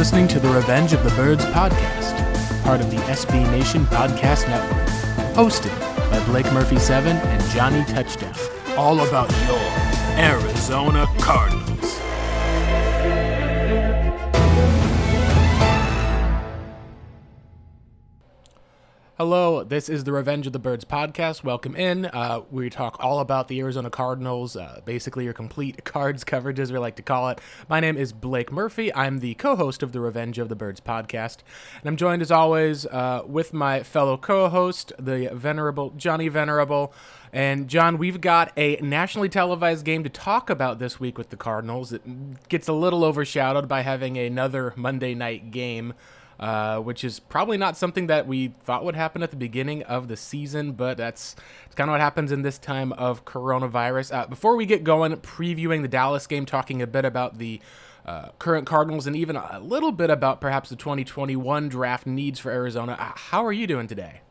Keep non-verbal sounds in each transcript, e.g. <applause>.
listening to the Revenge of the Birds podcast, part of the SB Nation Podcast Network, hosted by Blake Murphy 7 and Johnny Touchdown. All about your Arizona Cardinals. Hello, this is the Revenge of the Birds podcast. Welcome in. Uh, we talk all about the Arizona Cardinals, uh, basically your complete <laughs> cards coverage, as we like to call it. My name is Blake Murphy. I'm the co host of the Revenge of the Birds podcast. And I'm joined, as always, uh, with my fellow co host, the venerable Johnny Venerable. And John, we've got a nationally televised game to talk about this week with the Cardinals. It gets a little overshadowed by having another Monday night game uh, which is probably not something that we thought would happen at the beginning of the season, but that's, kind of what happens in this time of coronavirus. Uh, before we get going, previewing the Dallas game, talking a bit about the uh, current Cardinals and even a little bit about perhaps the 2021 draft needs for Arizona. Uh, how are you doing today?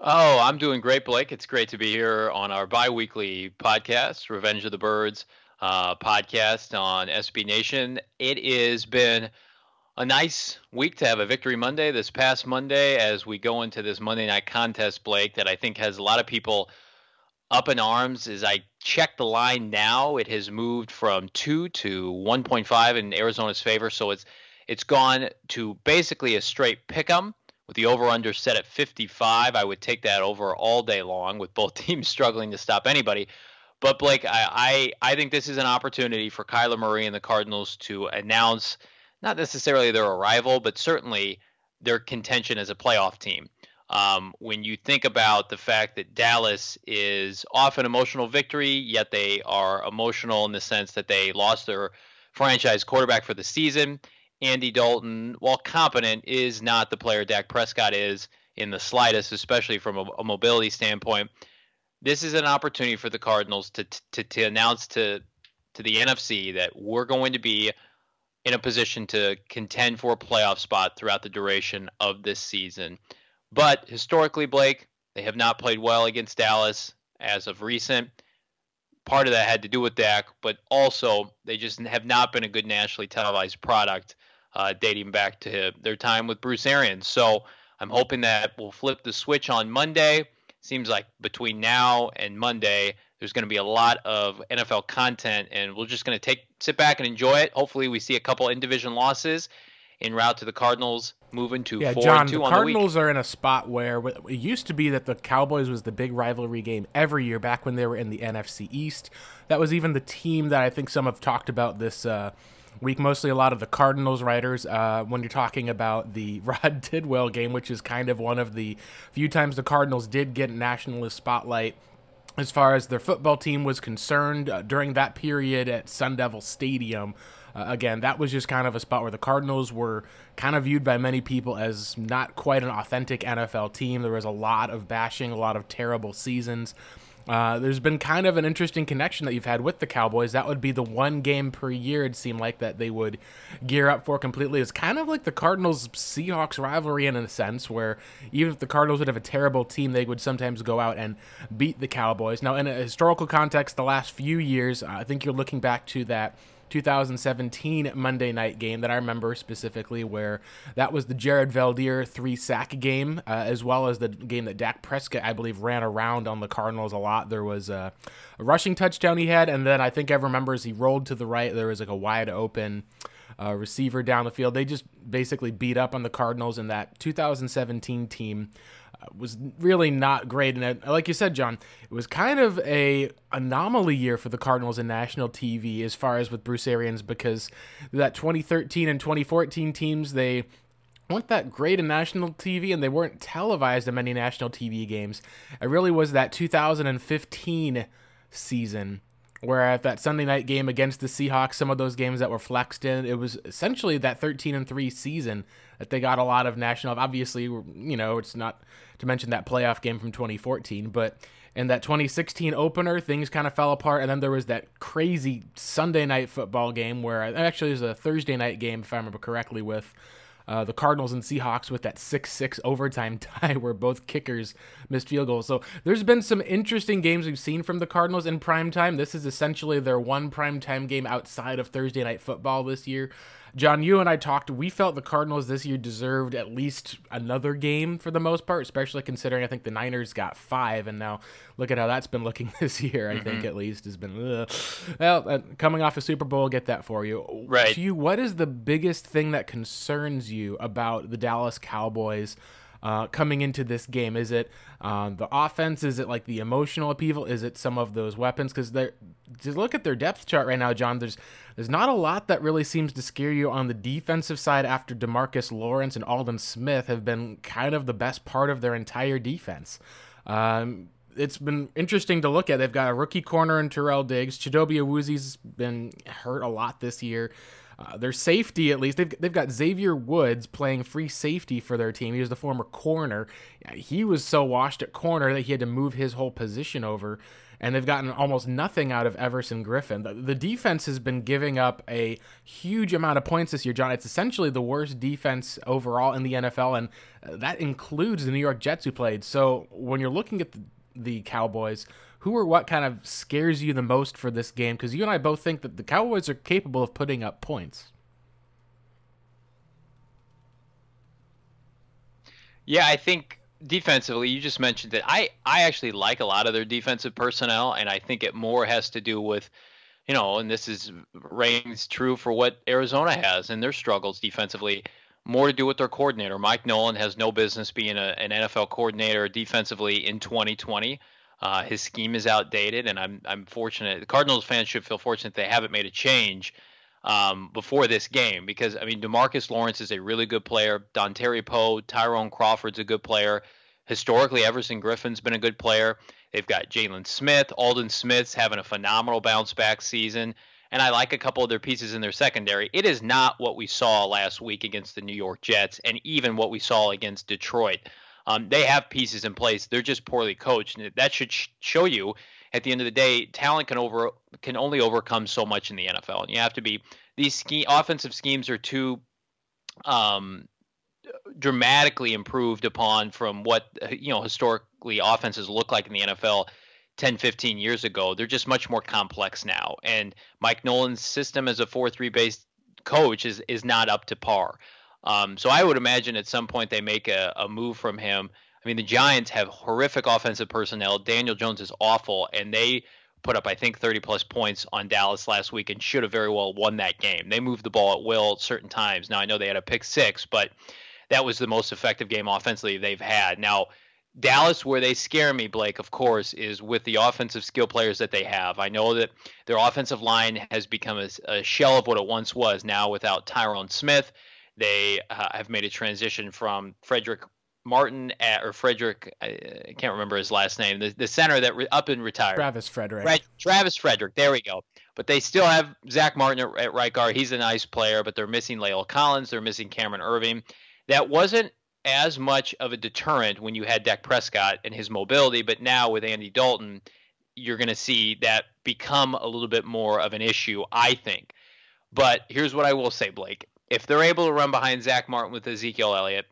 Oh, I'm doing great, Blake. It's great to be here on our bi weekly podcast, Revenge of the Birds uh, podcast on SB Nation. It has been a nice week to have a Victory Monday this past Monday as we go into this Monday night contest, Blake, that I think has a lot of people up in arms. As I check the line now, it has moved from two to 1.5 in Arizona's favor. So it's it's gone to basically a straight pick 'em with the over under set at 55. I would take that over all day long with both <laughs> teams struggling to stop anybody. But Blake, I, I, I think this is an opportunity for Kyler Murray and the Cardinals to announce not necessarily their arrival, but certainly their contention as a playoff team. Um, when you think about the fact that Dallas is off an emotional victory, yet they are emotional in the sense that they lost their franchise quarterback for the season. Andy Dalton, while competent, is not the player Dak Prescott is in the slightest, especially from a, a mobility standpoint this is an opportunity for the Cardinals to to, to announce to to the NFC that we're going to be in a position to contend for a playoff spot throughout the duration of this season. But historically, Blake, they have not played well against Dallas as of recent. Part of that had to do with Dak, but also they just have not been a good nationally televised product uh, dating back to their time with Bruce Arians. So I'm hoping that we'll flip the switch on Monday seems like between now and Monday, there's going to be a lot of NFL content, and we're just going to take sit back and enjoy it. Hopefully, we see a couple in division losses en route to the Cardinals moving to yeah, four John, and two the on Cardinals the week. are in a spot where it used to be that the Cowboys was the big rivalry game every year back when they were in the NFC East. That was even the team that I think some have talked about this uh, week. Mostly a lot of the Cardinals writers uh, when you're talking about the <laughs> Rod Tidwell game, which is kind of one of the few times the Cardinals did get nationalist spotlight as far as their football team was concerned uh, during that period at Sun Devil Stadium. Uh, again, that was just kind of a spot where the Cardinals were kind of viewed by many people as not quite an authentic NFL team. There was a lot of bashing, a lot of terrible seasons. Uh, there's been kind of an interesting connection that you've had with the Cowboys. That would be the one game per year it seemed like that they would gear up for completely. It's kind of like the Cardinals Seahawks rivalry in a sense, where even if the Cardinals would have a terrible team, they would sometimes go out and beat the Cowboys. Now, in a historical context, the last few years, uh, I think you're looking back to that 2017 Monday night game that I remember specifically, where that was the Jared Veldheer three sack game, uh, as well as the game that Dak Prescott, I believe, ran around on the Cardinals a lot. There was a, a rushing touchdown he had, and then I think everyone remembers he rolled to the right. There was like a wide open uh, receiver down the field. They just basically beat up on the Cardinals in that 2017 team. Was really not great, and like you said, John, it was kind of a anomaly year for the Cardinals in national TV as far as with Bruce Arians because that 2013 and 2014 teams they weren't that great in national TV and they weren't televised in many national TV games. It really was that 2015 season where at that Sunday night game against the Seahawks, some of those games that were flexed in, it was essentially that 13 and 3 season that they got a lot of national. Obviously, you know, it's not to mention that playoff game from 2014, but in that 2016 opener, things kind of fell apart. And then there was that crazy Sunday night football game where actually it was a Thursday night game, if I remember correctly, with uh, the Cardinals and Seahawks with that 6 6 overtime <laughs> tie where both kickers missed field goals. So there's been some interesting games we've seen from the Cardinals in prime time. This is essentially their one prime time game outside of Thursday night football this year. John, you and I talked. We felt the Cardinals this year deserved at least another game for the most part, especially considering I think the Niners got five, and now look at how that's been looking <laughs> this year. I mm-hmm. think at least has been ugh. well uh, coming off a Super Bowl. Get that for you. Right. To you, what is the biggest thing that concerns you about the Dallas Cowboys? Uh, coming into this game? Is it um, the offense? Is it like the emotional upheaval? Is it some of those weapons? Because they just look at their depth chart right now, John. There's there's not a lot that really seems to scare you on the defensive side after Demarcus Lawrence and Aldon Smith have been kind of the best part of their entire defense. Um, it's been interesting to look at. They've got a rookie corner in Terrell Diggs. Chidobe Awuzie's been hurt a lot this year. Uh, their safety, at least, they've, they've got Xavier Woods playing free safety for their team. He was the former corner. He was so washed at corner that he had to move his whole position over. And they've gotten almost nothing out of Everson Griffen. The, the defense has been giving up a huge amount of points this year, John. It's essentially the worst defense overall in the NFL, and uh, that includes the New York Jets who played. So when you're looking at the, the Cowboys, who or what kind of scares you the most for this game? Because you and I both think that the Cowboys are capable of putting up points. Yeah, I think defensively, you just mentioned that I I actually like a lot of their defensive personnel, and I think it more has to do with, you know, and this is reigns true for what Arizona has and their struggles defensively. More to do with their coordinator. Mike Nolan has no business being a, an NFL coordinator defensively in 2020. Uh, his scheme is outdated, and I'm I'm fortunate. The Cardinals fans should feel fortunate they haven't made a change um, before this game because I mean Demarcus Lawrence is a really good player. Dontari Poe, Tyrone Crawford's a good player. Historically, Everson Griffen's been a good player. They've got Jaylon Smith, Aldon Smith's having a phenomenal bounce back season, and I like a couple of their pieces in their secondary. It is not what we saw last week against the New York Jets, and even what we saw against Detroit. Um, they have pieces in place. They're just poorly coached, and that should sh- show you at the end of the day, talent can over can only overcome so much in the NFL, and you have to be these offensive schemes are too um, dramatically improved upon from what you know historically offenses look like in the NFL 10 15 years ago they're just much more complex now and Mike Nolan's system as a 4-3 based coach is is not up to par um, so I would imagine at some point they make a, a move from him. I mean, the Giants have horrific offensive personnel. Daniel Jones is awful, and they put up, I think, 30 plus points on Dallas last week and should have very well won that game. They moved the ball at will at certain times. Now, I know they had a pick six, but that was the most effective game offensively they've had. Now, Dallas, where they scare me, Blake, of course, is with the offensive skill players that they have. I know that their offensive line has become a, a shell of what it once was now without Tyron Smith. They uh, have made a transition from Frederick Martin at, or Frederick, I can't remember his last name, the, the center that re, up and retired. Travis Frederick. Travis Frederick. There we go. But they still have Zack Martin at, at right guard. He's a nice player, but they're missing La'el Collins. They're missing Cameron Erving. That wasn't as much of a deterrent when you had Dak Prescott and his mobility, but now with Andy Dalton, you're going to see that become a little bit more of an issue, I think. But here's what I will say, Blake if they're able to run behind Zack Martin with Ezekiel Elliott,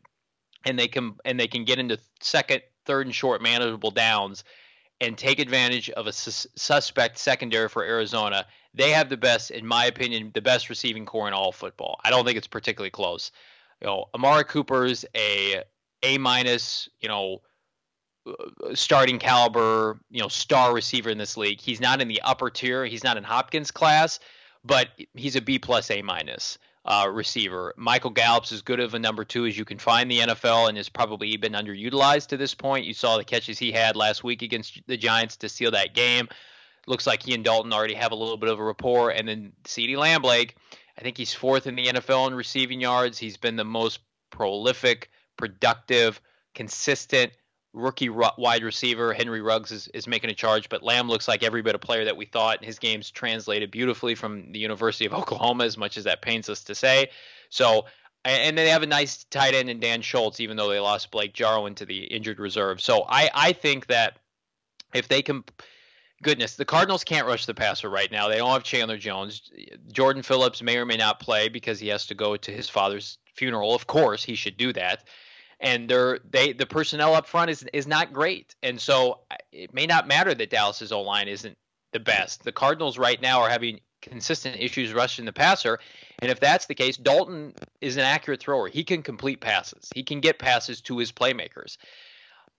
and they can and they can get into second, third, and short manageable downs, and take advantage of a sus- suspect secondary for Arizona. They have the best, in my opinion, the best receiving core in all football. I don't think it's particularly close. You know, Amari Cooper's a A minus, you know, uh, starting caliber, you know, star receiver in this league. He's not in the upper tier. He's not in Hopkins class, but he's a B plus A minus uh, receiver. Michael Gallup's as good of a number two as you can find in the NFL and has probably been underutilized to this point. You saw the catches he had last week against the Giants to seal that game. Looks like he and Dalton already have a little bit of a rapport. And then CeeDee Lamb Blake, I think he's fourth in the NFL in receiving yards. He's been the most prolific, productive, consistent rookie wide receiver Henry Ruggs is, is making a charge, but Lamb looks like every bit of player that we thought. His game's translated beautifully from the University of <laughs> Oklahoma, as much as that pains us to say. So, and they have a nice tight end in Dan Schultz, even though they lost Blake Jarwin to the injured reserve. So I, I think that if they can, goodness, the Cardinals can't rush the passer right now. They don't have Chandler Jones. Jordan Phillips may or may not play because he has to go to his father's funeral. Of course, he should do that and they're they the personnel up front is is not great, and so it may not matter that Dallas's O line isn't the best. The Cardinals right now are having consistent issues rushing the passer, and if that's the case, Dalton is an accurate thrower. He can complete passes. He can get passes to his playmakers.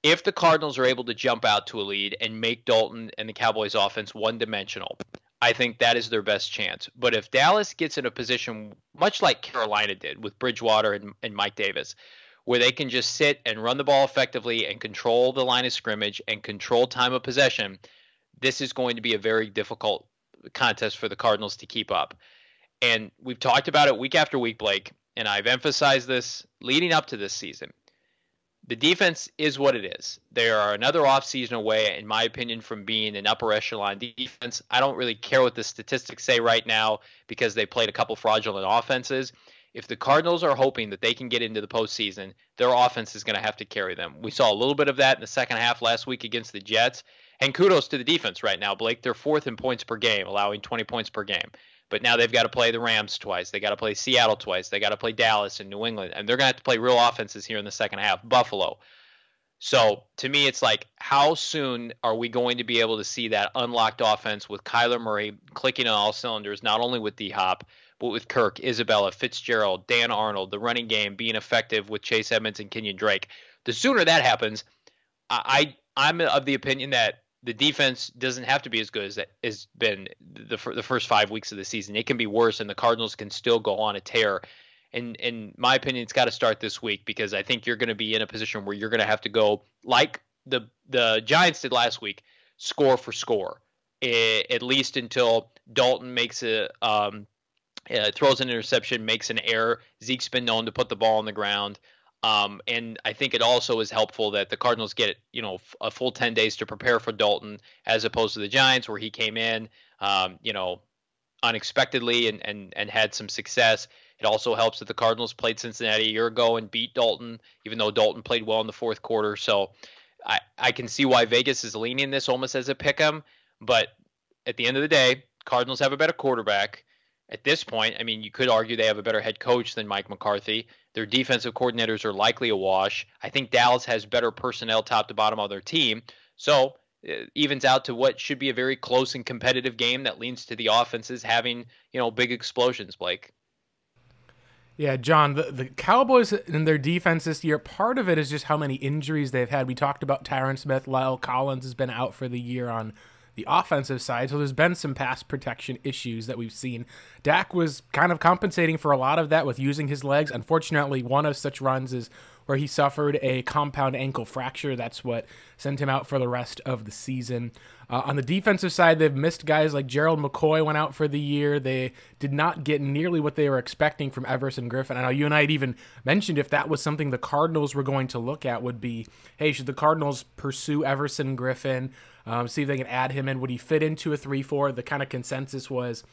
If the Cardinals are able to jump out to a lead and make Dalton and the Cowboys offense one dimensional, I think that is their best chance. But if Dallas gets in a position much like Carolina did with Bridgewater and, and Mike Davis, where they can just sit and run the ball effectively and control the line of scrimmage and control time of possession, this is going to be a very difficult contest for the Cardinals to keep up. And we've talked about it week after week, Blake, and I've emphasized this leading up to this season. The defense is what it is. They are another offseason away, in my opinion, from being an upper echelon defense. I don't really care what the statistics say right now because they played a couple fraudulent offenses if the Cardinals are hoping that they can get into the postseason, their offense is going to have to carry them. We saw a little bit of that in the second half last week against the Jets. And kudos to the defense right now, Blake. They're fourth in points per game, allowing 20 points per game. But now they've got to play the Rams twice. They got to play Seattle twice. They got to play Dallas and New England. And they're going to have to play real offenses here in the second half. Buffalo. So to me, it's like, how soon are we going to be able to see that unlocked offense with Kyler Murray clicking on all cylinders, not only with D Hop, with Kirk, Isabella, Fitzgerald, Dan Arnold, the running game being effective with Chase Edmonds and Kenyon Drake. The sooner that happens, I I'm of the opinion that the defense doesn't have to be as good as that has been the the first five weeks of the season. It can be worse, and the Cardinals can still go on a tear. And in my opinion, it's got to start this week because I think you're going to be in a position where you're going to have to go like the the Giants did last week, score for score, at least until Dalton makes a um, uh, throws an interception, makes an error. Zeke's been known to put the ball on the ground. Um, and I think it also is helpful that the Cardinals get you know a full ten days to prepare for Dalton, as opposed to the Giants, where he came in, um, you know, unexpectedly and, and and had some success. It also helps that the Cardinals played Cincinnati a year ago and beat Dalton, even though Dalton played well in the fourth quarter. So I I can see why Vegas is leaning this almost as a pick 'em, but at the end of the day, Cardinals have a better quarterback at this point, I mean, you could argue they have a better head coach than Mike McCarthy. Their defensive coordinators are likely a wash. I think Dallas has better personnel top to bottom of their team. So it evens out to what should be a very close and competitive game that leans to the offenses having, you know, big explosions, Blake. Yeah, John, the, the Cowboys and their defense this year, part of it is just how many injuries they've had. We talked about Tyron Smith. La'el Collins has been out for the year on the offensive side. So there's been some pass protection issues that we've seen. Dak was kind of compensating for a lot of that with using his legs. Unfortunately, one of such runs is where he suffered a compound ankle fracture. That's what sent him out for the rest of the season. Uh, on the defensive side, they've missed guys like Gerald McCoy went out for the year. They did not get nearly what they were expecting from Everson Griffen. I know you and I had even mentioned if that was something the Cardinals were going to look at would be, hey, should the Cardinals pursue Everson Griffen? um, see if they can add him in. Would he fit into a 3 4? The kind of consensus was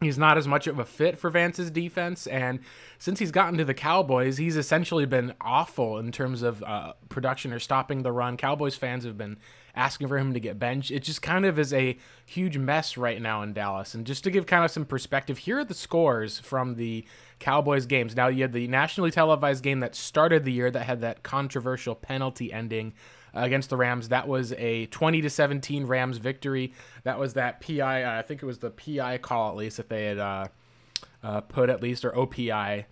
he's not as much of a fit for Vance's defense. And since he's gotten to the Cowboys, he's essentially been awful in terms of uh, production or stopping the run. Cowboys fans have been asking for him to get benched. It just kind of is a huge mess right now in Dallas. And just to give kind of some perspective, here are the scores from the Cowboys games. Now, you had the nationally televised game that started the year that had that controversial penalty ending against the Rams. That was a 20 to 17 Rams victory. That was that PI. Uh, I think it was the PI call at least that they had uh, uh, put at least or OPI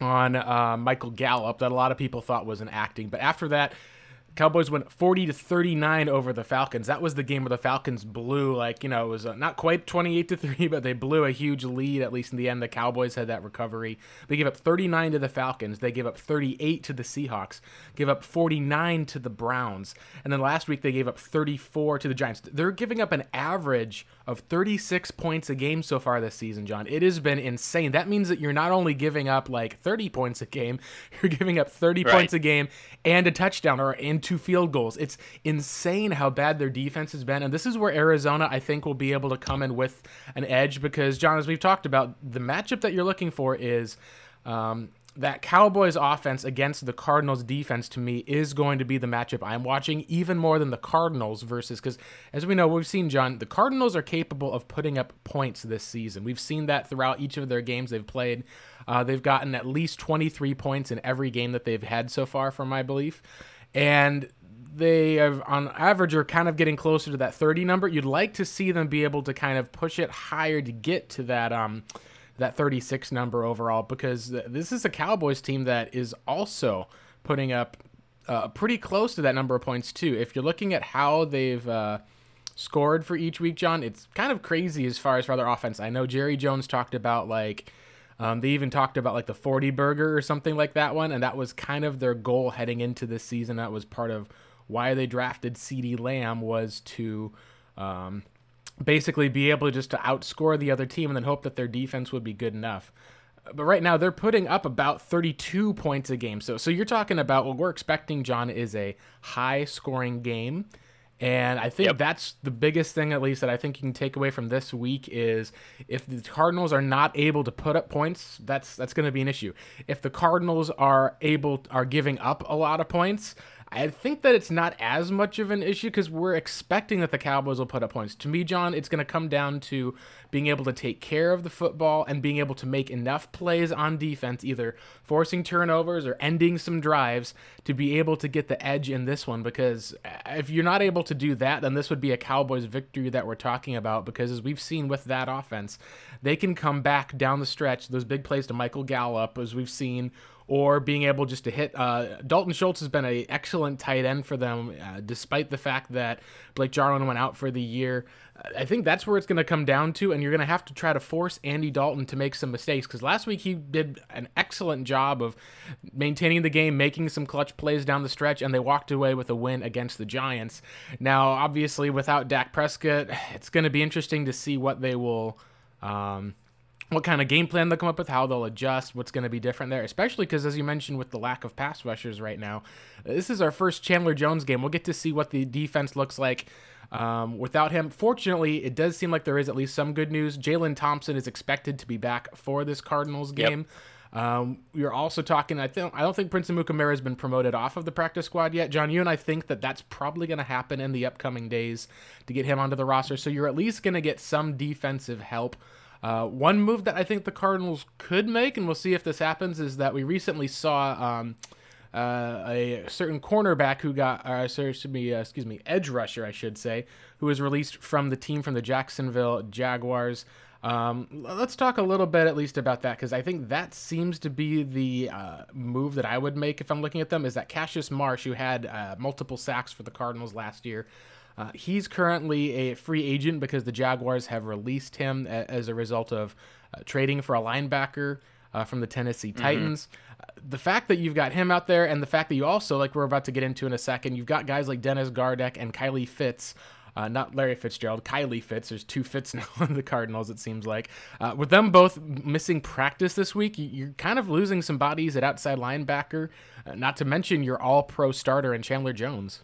on uh, Michael Gallup that a lot of people thought was an acting. But after that, Cowboys went 40 to 39 over the Falcons. That was the game where the Falcons blew like, you know, it was uh, not quite 28 to 3, <laughs> but they blew a huge lead at least in the end. The Cowboys had that recovery. They gave up 39 to the Falcons. They gave up 38 to the Seahawks. Give up 49 to the Browns. And then last week they gave up 34 to the Giants. They're giving up an average of 36 points a game so far this season, John. It has been insane. That means that you're not only giving up like 30 points a game, <laughs> you're giving up 30 right. points a game and a touchdown or and two field goals. It's insane how bad their defense has been. And this is where Arizona, I think, will be able to come in with an edge because, John, as we've talked about, the matchup that you're looking for is. Um, that Cowboys offense against the Cardinals defense to me is going to be the matchup I'm watching even more than the Cardinals versus because as we know we've seen John the Cardinals are capable of putting up points this season. We've seen that throughout each of their games they've played. Uh, they've gotten at least 23 points in every game that they've had so far, from my belief, and they have on average are kind of getting closer to that 30 number. You'd like to see them be able to kind of push it higher to get to that um that 36 number overall because this is a Cowboys team that is also putting up uh, pretty close to that number of points too. If you're looking at how they've uh, scored for each week, John, it's kind of crazy as far as for their offense. I know Jerry Jones talked about like um, they even talked about like the 40 burger or something like that one, and that was kind of their goal heading into this season. That was part of why they drafted CeeDee Lamb was to um, basically be able to just to outscore the other team and then hope that their defense would be good enough. But right now they're putting up about 32 points a game. So so you're talking about what we're expecting, John, is a high scoring game. And I think yep. that's the biggest thing, at least, that I think you can take away from this week is if the Cardinals are not able to put up points, that's that's going to be an issue. If the Cardinals are able are giving up a lot of points, I think that it's not as much of an issue because we're expecting that the Cowboys will put up points. To me, John, it's going to come down to being able to take care of the football and being able to make enough plays on defense, either forcing turnovers or ending some drives to be able to get the edge in this one. Because uh, if you're not able to do that, then this would be a Cowboys victory that we're talking about. Because as we've seen with that offense, they can come back down the stretch, those big plays to Michael Gallup, as we've seen or being able just to hit. Uh, Dalton Schultz has been an excellent tight end for them, uh, despite the fact that Blake Jarwin went out for the year. I think that's where it's going to come down to, and you're going to have to try to force Andy Dalton to make some mistakes because last week he did an excellent job of maintaining the game, making some clutch plays down the stretch, and they walked away with a win against the Giants. Now, obviously, without Dak Prescott, it's going to be interesting to see what they will. Um, what kind of game plan they'll come up with, how they'll adjust, what's going to be different there, especially because, as you mentioned, with the lack of pass rushers right now, this is our first Chandler Jones game. We'll get to see what the defense looks like um, without him. Fortunately, it does seem like there is at least some good news. Jalen Thompson is expected to be back for this Cardinals game. Yep. Um, we are also talking. I think I don't think Prince Amukamara has been promoted off of the practice squad yet. John, you and I think that that's probably going to happen in the upcoming days to get him onto the roster. So you're at least going to get some defensive help. Uh, one move that I think the Cardinals could make, and we'll see if this happens, is that we recently saw um, uh, a certain cornerback who got, uh, sorry, excuse me, uh, excuse me, edge rusher, I should say, who was released from the team from the Jacksonville Jaguars. Um, let's talk a little bit at least about that because I think that seems to be the uh, move that I would make if I'm looking at them. Is that Cassius Marsh, who had uh, multiple sacks for the Cardinals last year, uh, he's currently a free agent because the Jaguars have released him a- as a result of uh, trading for a linebacker uh, from the Tennessee mm-hmm. Titans. Mm-hmm. the fact that you've got him out there, and the fact that you also, like we're about to get into in a second, you've got guys like Dennis Gardeck and Kylie Fitts. Uh, not Larry Fitzgerald, Kylie Fitts. There's two Fitz <laughs> now in the Cardinals, it seems like. Uh, with them both missing practice this week, you're kind of losing some bodies at outside linebacker, uh, not to mention your all pro starter and Chandler Jones.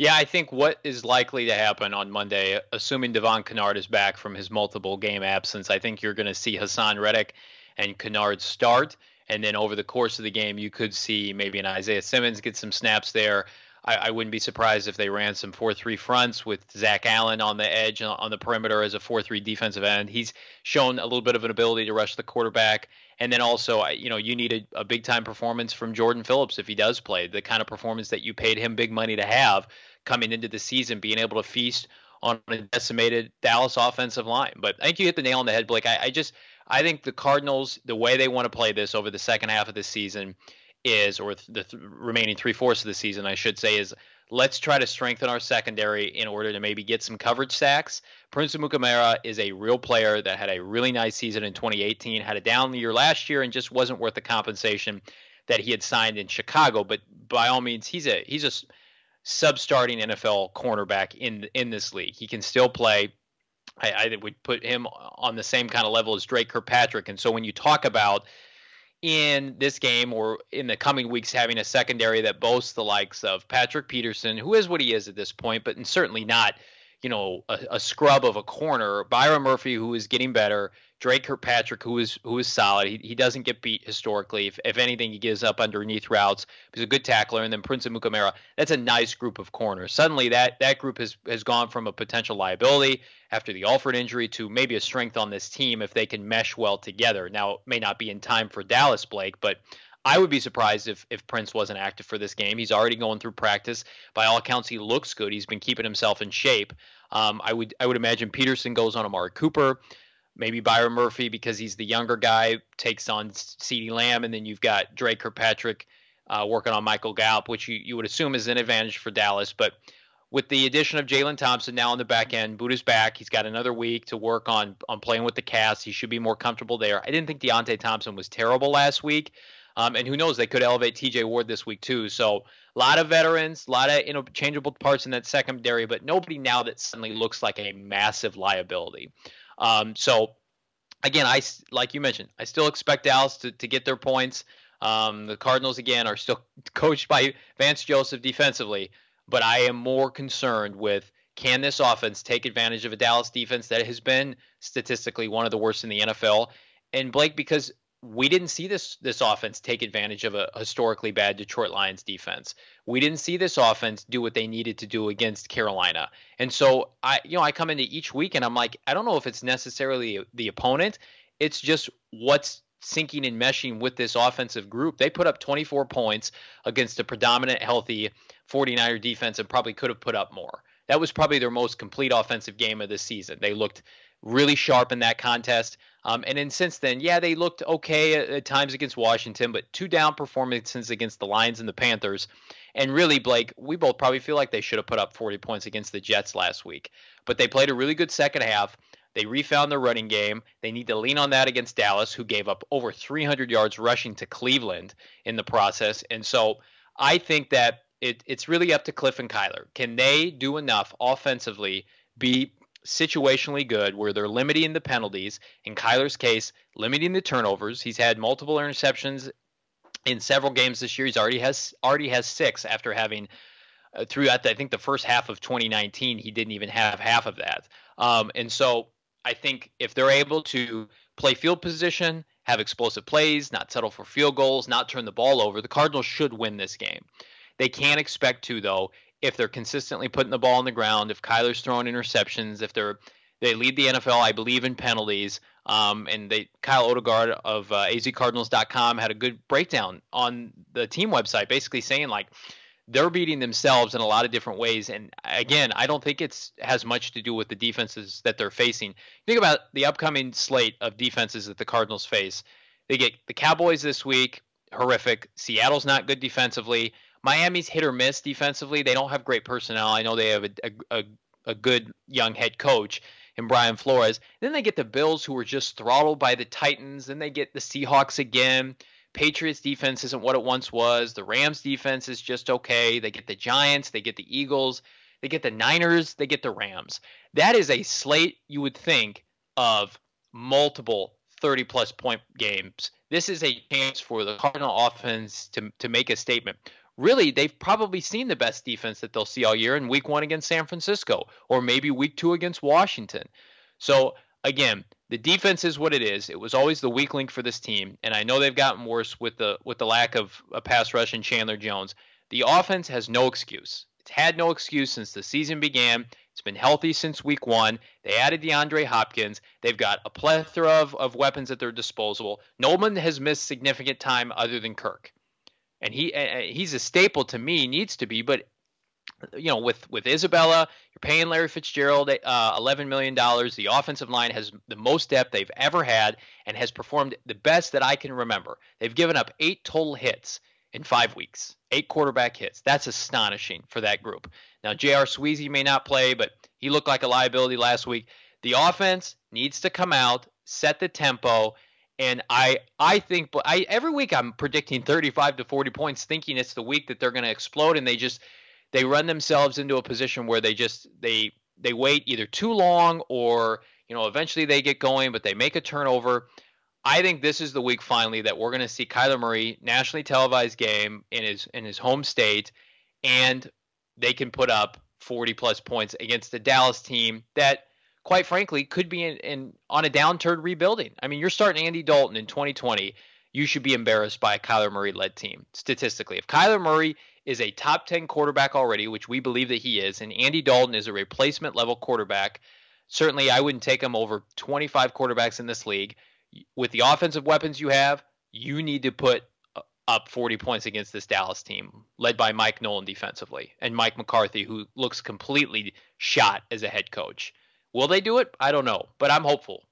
Yeah, I think what is likely to happen on Monday, assuming Devon Kennard is back from his multiple game absence, I think you're going to see Haason Reddick and Kennard start. And then over the course of the game, you could see maybe an Isaiah Simmons get some snaps there. I, I wouldn't be surprised if they ran some 4 3 fronts with Zach Allen on the edge on the perimeter as a 4 3 defensive end. He's shown a little bit of an ability to rush the quarterback. And then also, you know, you need a, a big time performance from Jordan Phillips if he does play, the kind of performance that you paid him big money to have coming into the season, being able to feast on a decimated Dallas offensive line. But I think you hit the nail on the head, Blake. I, I just I think the Cardinals, the way they want to play this over the second half of the season, is, or the th- remaining three fourths of the season, I should say, is let's try to strengthen our secondary in order to maybe get some coverage sacks. Prince Amukamara is a real player that had a really nice season in 2018, had a down year last year, and just wasn't worth the compensation that he had signed in Chicago. But by all means, he's a he's a sub-starting NFL cornerback in in this league. He can still play. I, I would put him on the same kind of level as Dre Kirkpatrick. And so when you talk about in this game or in the coming weeks having a secondary that boasts the likes of Patrick Peterson, who is what he is at this point, but certainly not, you know, a, a scrub of a corner. Byron Murphy, who is getting better, Dre Kirkpatrick, who is who is solid. He, he doesn't get beat historically. If, if anything, he gives up underneath routes. He's a good tackler. And then Prince of Amukamara. That's a nice group of corners. Suddenly, that that group has has gone from a potential liability after the Alford injury to maybe a strength on this team if they can mesh well together. Now, it may not be in time for Dallas, Blake, but I would be surprised if if Prince wasn't active for this game. He's already going through practice. By all accounts, he looks good. He's been keeping himself in shape. Um, I would I would imagine Peterson goes on Amari Cooper maybe Byron Murphy because he's the younger guy takes on CeeDee Lamb, and then you've got Dre Kirkpatrick uh, working on Michael Gallup, which you, you would assume is an advantage for Dallas. But with the addition of Jalen Thompson now on the back end, Budda's back. He's got another week to work on on playing with the cast. He should be more comfortable there. I didn't think Deionte Thompson was terrible last week. Um, and who knows, they could elevate TJ Ward this week too. So a lot of veterans, a lot of interchangeable parts in that secondary, but nobody now that suddenly looks like a massive liability. Um, so again, I like you mentioned, I still expect Dallas to, to get their points. Um, the Cardinals again are still <laughs> coached by Vance Joseph defensively, but I am more concerned with can this offense take advantage of a Dallas defense that has been statistically one of the worst in the NFL? And Blake, because we didn't see this this offense take advantage of a historically bad Detroit Lions defense. We didn't see this offense do what they needed to do against Carolina. And so I you know, I come into each week and I'm like, I don't know if it's necessarily the opponent. It's just what's syncing and meshing with this offensive group. They put up 24 points against a predominant healthy 49er defense and probably could have put up more. That was probably their most complete offensive game of the season. They looked really sharp in that contest. Um, and then since then, yeah, they looked okay at, at, times against Washington, but two down performances against the Lions and the Panthers. And really, Blake, we both probably feel like they should have put up 40 points against the Jets last week. But they played a really good second half. They refound their running game. They need to lean on that against Dallas, who gave up over 300 yards rushing to Cleveland in the process. And so I think that it, it's really up to Kliff and Kyler. Can they do enough offensively, be situationally good where they're limiting the penalties. In Kyler's case, limiting the turnovers. He's had multiple interceptions in several games this year. He's already has already has six after having uh, throughout I think the first half of 2019 he didn't even have half of that. Um, and so I think if they're able to play field position, have explosive plays, not settle for field goals, not turn the ball over, the Cardinals should win this game. They can't expect to though if they're consistently putting the ball on the ground, if Kyler's throwing interceptions, if they're they lead the NFL, I believe, in penalties. Um, and they Kyle Odegard of uh, azcardinals.com had a good breakdown on the team website, basically saying like they're beating themselves in a lot of different ways. And again, I don't think it's has much to do with the defenses that they're facing. Think about the upcoming slate of defenses that the Cardinals face. They get the Cowboys this week, horrific. Seattle's not good defensively. Miami's hit or miss defensively. They don't have great personnel. I know they have a, a, a good young head coach in Brian Flores. Then they get the Bills, who were just throttled by the Titans. Then they get the Seahawks again. Patriots defense isn't what it once was. The Rams defense is just okay. They get the Giants. They get the Eagles. They get the Niners. They get the Rams. That is a slate you would think of multiple 30 plus point games. This is a chance for the Cardinal offense to, to make a statement really they've probably seen the best defense that they'll see all year in week one against San Francisco or maybe week two against Washington. So again, the defense is what it is. It was always the weak link for this team, and I know they've gotten worse with the with the lack of a pass rush in Chandler Jones. The offense has no excuse. It's had no excuse since the season began. It's been healthy since week one. They added DeAndre Hopkins. They've got a plethora of, of weapons at their disposal. No one has missed significant time other than Kirk. And he he's a staple to me, needs to be, but you know, with with Isabella, you're paying Larry Fitzgerald uh, eleven million dollars. The offensive line has the most depth they've ever had and has performed the best that I can remember. They've given up eight total hits in five weeks, eight quarterback hits. That's astonishing for that group. Now, J.R. Sweezy may not play, but he looked like a liability last week. The offense needs to come out, set the tempo, and I I think but I every week I'm predicting 35 to 40 points, thinking it's the week that they're going to explode, and they just they run themselves into a position where they just they they wait either too long or you know eventually they get going, but they make a turnover. I think this is the week finally that we're going to see Kyler Murray nationally televised game in his in his home state, and they can put up 40 plus points against the Dallas team that, quite frankly, could be in, in on a downturn rebuilding. I mean, you're starting Andy Dalton in 2020. You should be embarrassed by a Kyler Murray led team statistically. If Kyler Murray is a top 10 quarterback already, which we believe that he is, and Andy Dalton is a replacement level quarterback, certainly I wouldn't take him over 25 quarterbacks in this league. With the offensive weapons you have, you need to put up 40 points against this Dallas team, led by Mike Nolan defensively, and Mike McCarthy, who looks completely shot as a head coach. Will they do it? I don't know, but I'm hopeful.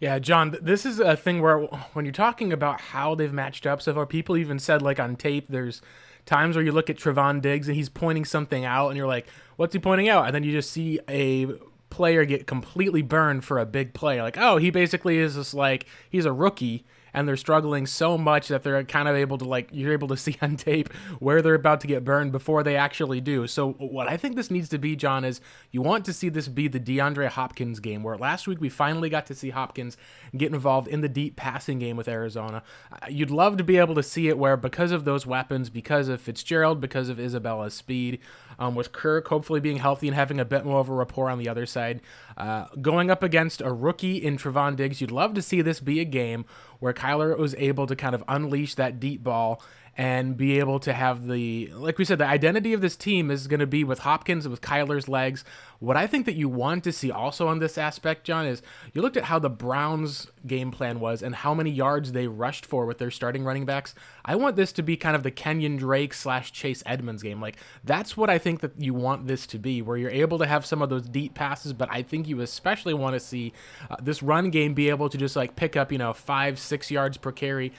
Yeah, John, this is a thing where when you're talking about how they've matched up so far, people even said like on tape, there's times where you look at Trevon Diggs and he's pointing something out, and you're like, what's he pointing out? And then you just see a player get completely burned for a big play. Like, oh, he basically is just like he's a rookie and they're struggling so much that they're kind of able to like you're able to <laughs> see on tape where they're about to get burned before they actually do. So what I think this needs to be, John, is you want to see this be the DeAndre Hopkins game where last week we finally got to see Hopkins get involved in the deep passing game with Arizona. Uh, you'd love to be able to see it where because of those weapons, because of Fitzgerald, because of Isabella's speed, um, with Kirk hopefully being healthy and having a bit more of a rapport on the other side. Uh, going up against a rookie in Trevon Diggs, you'd love to see this be a game where Kyler was able to kind of unleash that deep ball and be able to have the like we said the identity of this team is going to be with Hopkins with Kyler's legs. What I think that you want to see also on this aspect, John, is you looked at how the Browns game plan was and how many yards they rushed for with their starting running backs. I want this to be kind of the Kenyon Drake slash Chase Edmonds game. Like that's what I think that you want this to be, where you're able to have some of those deep passes, but I think you especially want to see uh, this run game be able to just like pick up, you know, five, six yards per carry,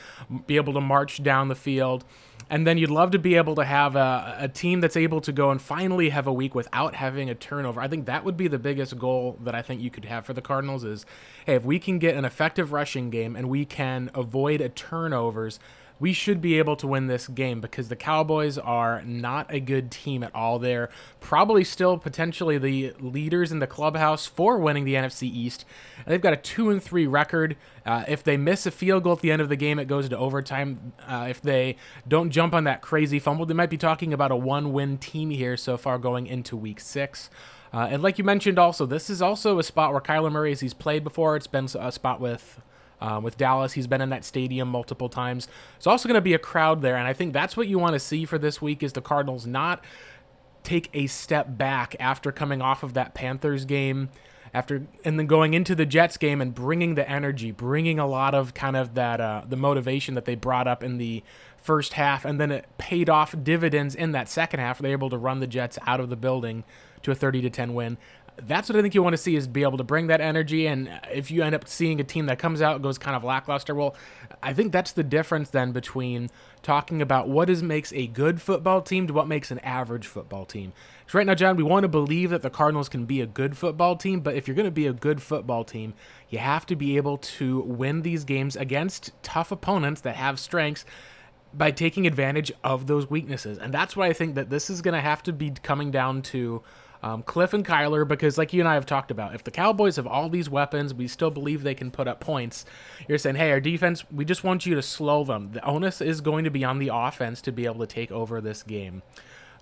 be able to march down the field. And then you'd love to be able to have a, a team that's able to go and finally have a week without having a turnover. I think that would be the biggest goal that I think you could have for the Cardinals is, hey, if we can get an effective rushing game and we can avoid a turnovers, we should be able to win this game because the Cowboys are not a good team at all. They're probably still potentially the leaders in the clubhouse for winning the NFC East. They've got a two and three record. Uh, if they miss a field goal at the end of the game, it goes to overtime. Uh, if they don't jump on that crazy fumble, they might be talking about a one-win team here so far going into Week Six. Uh, and like you mentioned, also this is also a spot where Kyler Murray, as he's played before, it's been a spot with um, with Dallas, he's been in that stadium multiple times. It's also going to be a crowd there, and I think that's what you want to see for this week is the Cardinals not take a step back after coming off of that Panthers game after and then going into the Jets game and bringing the energy, bringing a lot of kind of that uh, the motivation that they brought up in the first half, and then it paid off dividends in that second half. They're able to run the Jets out of the building to a 30 to 10 win that's what I think you want to see is be able to bring that energy. And if you end up seeing a team that comes out goes kind of lackluster, well, I think that's the difference then between talking about what is makes a good football team to what makes an average football team. Because right now, John, we want to believe that the Cardinals can be a good football team, but if you're going to be a good football team, you have to be able to win these games against tough opponents that have strengths by taking advantage of those weaknesses. And that's why I think that this is going to have to be coming down to um, Kliff and Kyler, because like you and I have talked about, if the Cowboys have all these weapons, we still believe they can put up points. You're saying, hey, our defense, we just want you to slow them. The onus is going to be on the offense to be able to take over this game.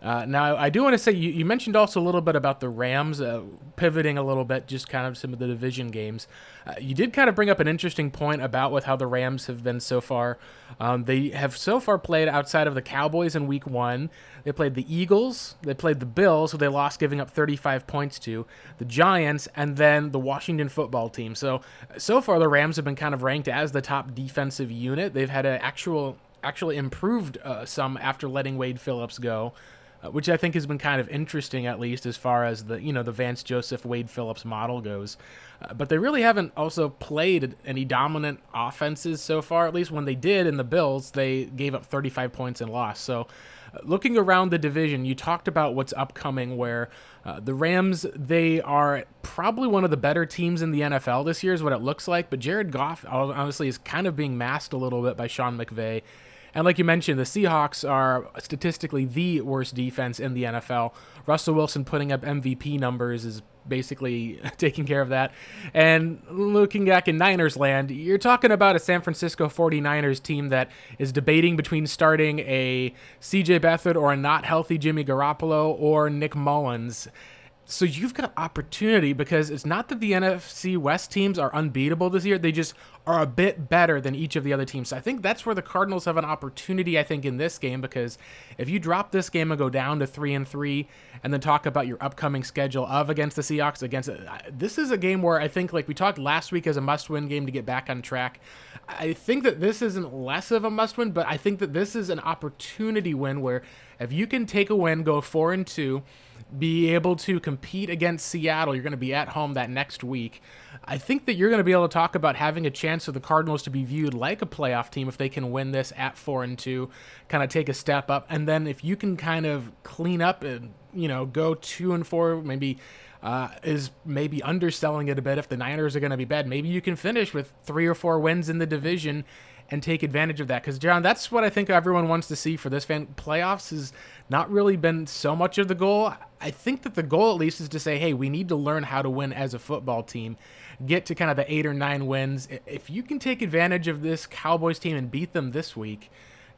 Uh, now, I do want to say you, you, mentioned also a little bit about the Rams uh, pivoting a little bit, just kind of some of the division games. Uh, you did kind of bring up an interesting point about with how the Rams have been so far. Um, they have so far played outside of the Cowboys in Week One. They played the Eagles, they played the Bills, who they lost, giving up 35 points to the Giants, and then the Washington Football Team. So so far, the Rams have been kind of ranked as the top defensive unit. They've had an actual actually improved uh, some after letting Wade Phillips go uh, which I think has been kind of interesting, at least as far as the you know the Vance Joseph Wade Phillips model goes. Uh, but they really haven't also played any dominant offenses so far. At least when they did in the Bills, they gave up 35 points and lost. So. Uh, looking around the division, you talked about what's upcoming, where uh, the Rams, they are probably one of the better teams in the NFL this year, is what it looks like. But Jared Goff, honestly, is kind of being masked a little bit by Sean McVay and like you mentioned, the Seahawks are statistically the worst defense in the NFL. Russell Wilson putting up MVP numbers is basically <laughs> taking care of that. And looking back in Niners land, you're talking about a San Francisco 49ers team that is debating between starting a CJ Beathard or a not healthy Jimmy Garoppolo or Nick Mullens. So you've got opportunity because it's not that the NFC West teams are unbeatable this year. They just are a bit better than each of the other teams. So I think that's where the Cardinals have an opportunity, I think, in this game because if you drop this game and go down to three and three and then talk about your upcoming schedule of against the Seahawks against uh, this is a game where I think like we talked last week as a must win game to get back on track. I think that this isn't less of a must win, but I think that this is an opportunity win where if you can take a win, go four and two be able to compete against Seattle. You're going to be at home that next week. I think that you're going to be able to talk about having a chance for the Cardinals to be viewed like a playoff team if they can win this at four and two, kind of take a step up, and then if you can kind of clean up and you know go two and four, maybe. Uh, is maybe underselling it a bit if the Niners are going to be bad. Maybe you can finish with three or four wins in the division and take advantage of that. Because John, that's what I think everyone wants to see for this fan. Playoffs has not really been so much of the goal. I think that the goal at least is to say, hey, we need to learn how to win as a football team, get to kind of the eight or nine wins. If you can take advantage of this Cowboys team and beat them this week.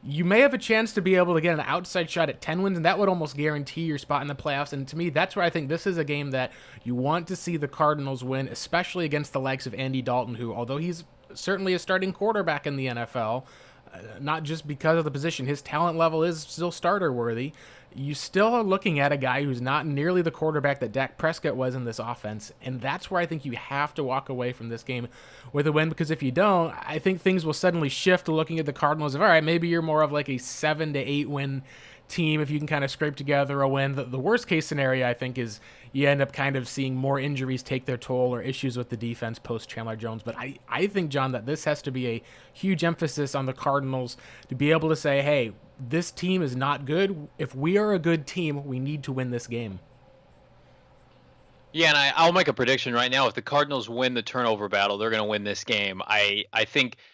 You may have a chance to be able to get an outside shot at 10 wins, and that would almost guarantee your spot in the playoffs. And to me, that's where I think this is a game that you want to see the Cardinals win, especially against the likes of Andy Dalton, who, although he's certainly a starting quarterback in the NFL. Uh, not just because of the position, his talent level is still starter worthy. You still are looking at a guy who's not nearly the quarterback that Dak Prescott was in this offense, and that's where I think you have to walk away from this game with a win. Because if you don't, I think things will suddenly shift. Looking at the Cardinals, of all right, maybe you're more of like a seven to eight win team if you can kind of scrape together a win. The, the worst case scenario, I think, is you end up kind of seeing more injuries take their toll or issues with the defense post Chandler Jones. But I, I think, John, that this has to be a huge emphasis on the Cardinals to be able to say, hey, this team is not good. If we are a good team, we need to win this game. Yeah, and I, I'll make a prediction right now. If the Cardinals win the turnover battle, they're going to win this game. I, I think –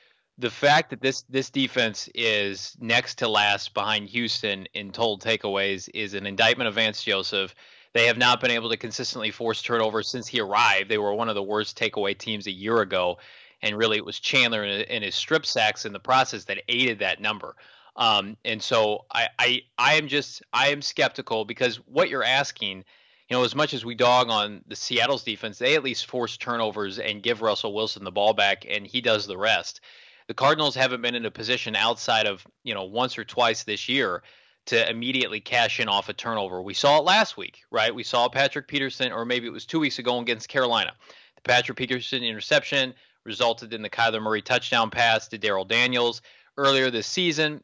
the fact that this this defense is next to last behind Houston in total takeaways is an indictment of Vance Joseph. They have not been able to consistently force turnovers since he arrived. They were one of the worst takeaway teams a year ago, and really it was Chandler and his strip sacks in the process that aided that number. Um, and so I, I I am just I am skeptical because what you're asking, you know, as much as we dog on the Seattle's defense, they at least force turnovers and give Russell Wilson the ball back, and he does the rest the Cardinals haven't been in a position outside of, you know, once or twice this year to immediately cash in off a turnover. We saw it last week, right? We saw Patrick Peterson, or maybe it was two weeks ago against Carolina. The Patrick Peterson interception resulted in the Kyler Murray touchdown pass to Darrell Daniels. Earlier this season,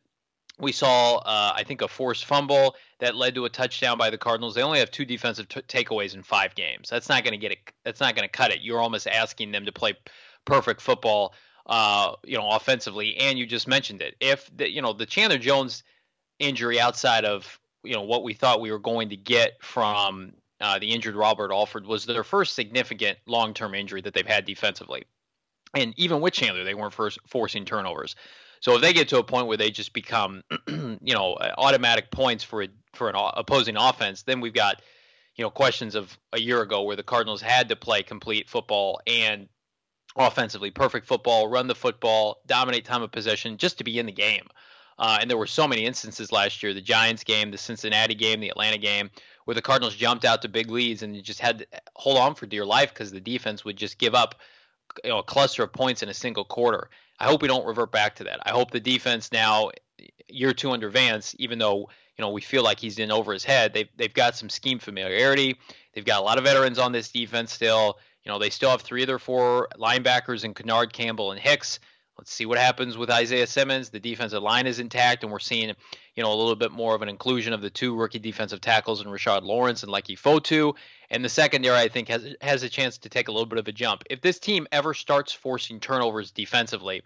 we saw, uh, I think, a forced fumble that led to a touchdown by the Cardinals. They only have two defensive t- takeaways in five games. That's not going to get it. That's not going to cut it. You're almost asking them to play perfect football uh, you know, offensively. And you just mentioned it. If the, you know, the Chandler Jones injury outside of, you know, what we thought we were going to get from uh, the injured Robert Alford was their first significant long-term injury that they've had defensively. And even with Chandler, they weren't first forcing turnovers. So if they get to a point where they just become, <clears throat> you know, automatic points for a, for an opposing offense, then we've got, you know, questions of a year ago where the Cardinals had to play complete football and offensively, perfect football, run the football, dominate time of possession, just to be in the game. Uh, and there were so many instances last year the Giants game, the Cincinnati game, the Atlanta game where the Cardinals jumped out to big leads and just had to hold on for dear life because the defense would just give up you know, a cluster of points in a single quarter. I hope we don't revert back to that. I hope the defense now, year two under Vance, even though you know we feel like he's in over his head, they've they've got some scheme familiarity. They've got a lot of veterans on this defense still. You know, they still have three of their four linebackers in Kennard, Campbell, and Hicks. Let's see what happens with Isaiah Simmons. The defensive line is intact, and we're seeing, you know, a little bit more of an inclusion of the two rookie defensive tackles and Rashard Lawrence and Leki Fotu. And the secondary, I think, has has a chance to take a little bit of a jump. If this team ever starts forcing turnovers defensively,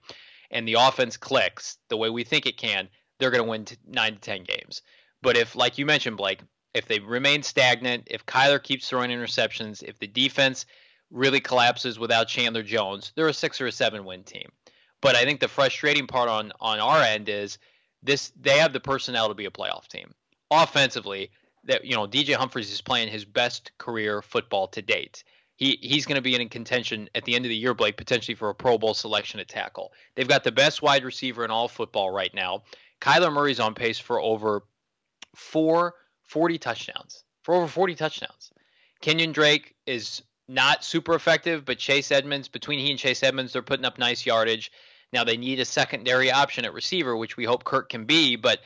and the offense clicks the way we think it can, they're going to win t- nine to ten games. But if, like you mentioned, Blake, if they remain stagnant, if Kyler keeps throwing interceptions, if the defense really collapses without Chandler Jones, they're a six or a seven win team. But I think the frustrating part on on our end is this: they have the personnel to be a playoff team. Offensively, that you know DJ Humphries is playing his best career football to date. He he's going to be in contention at the end of the year, Blake, potentially for a Pro Bowl selection at tackle. They've got the best wide receiver in all football right now. Kyler Murray's on pace for over four 40 touchdowns. For over 40 touchdowns. Kenyon Drake is not super effective, but Chase Edmonds, between he and Chase Edmonds, they're putting up nice yardage. Now they need a secondary option at receiver, which we hope Kirk can be. But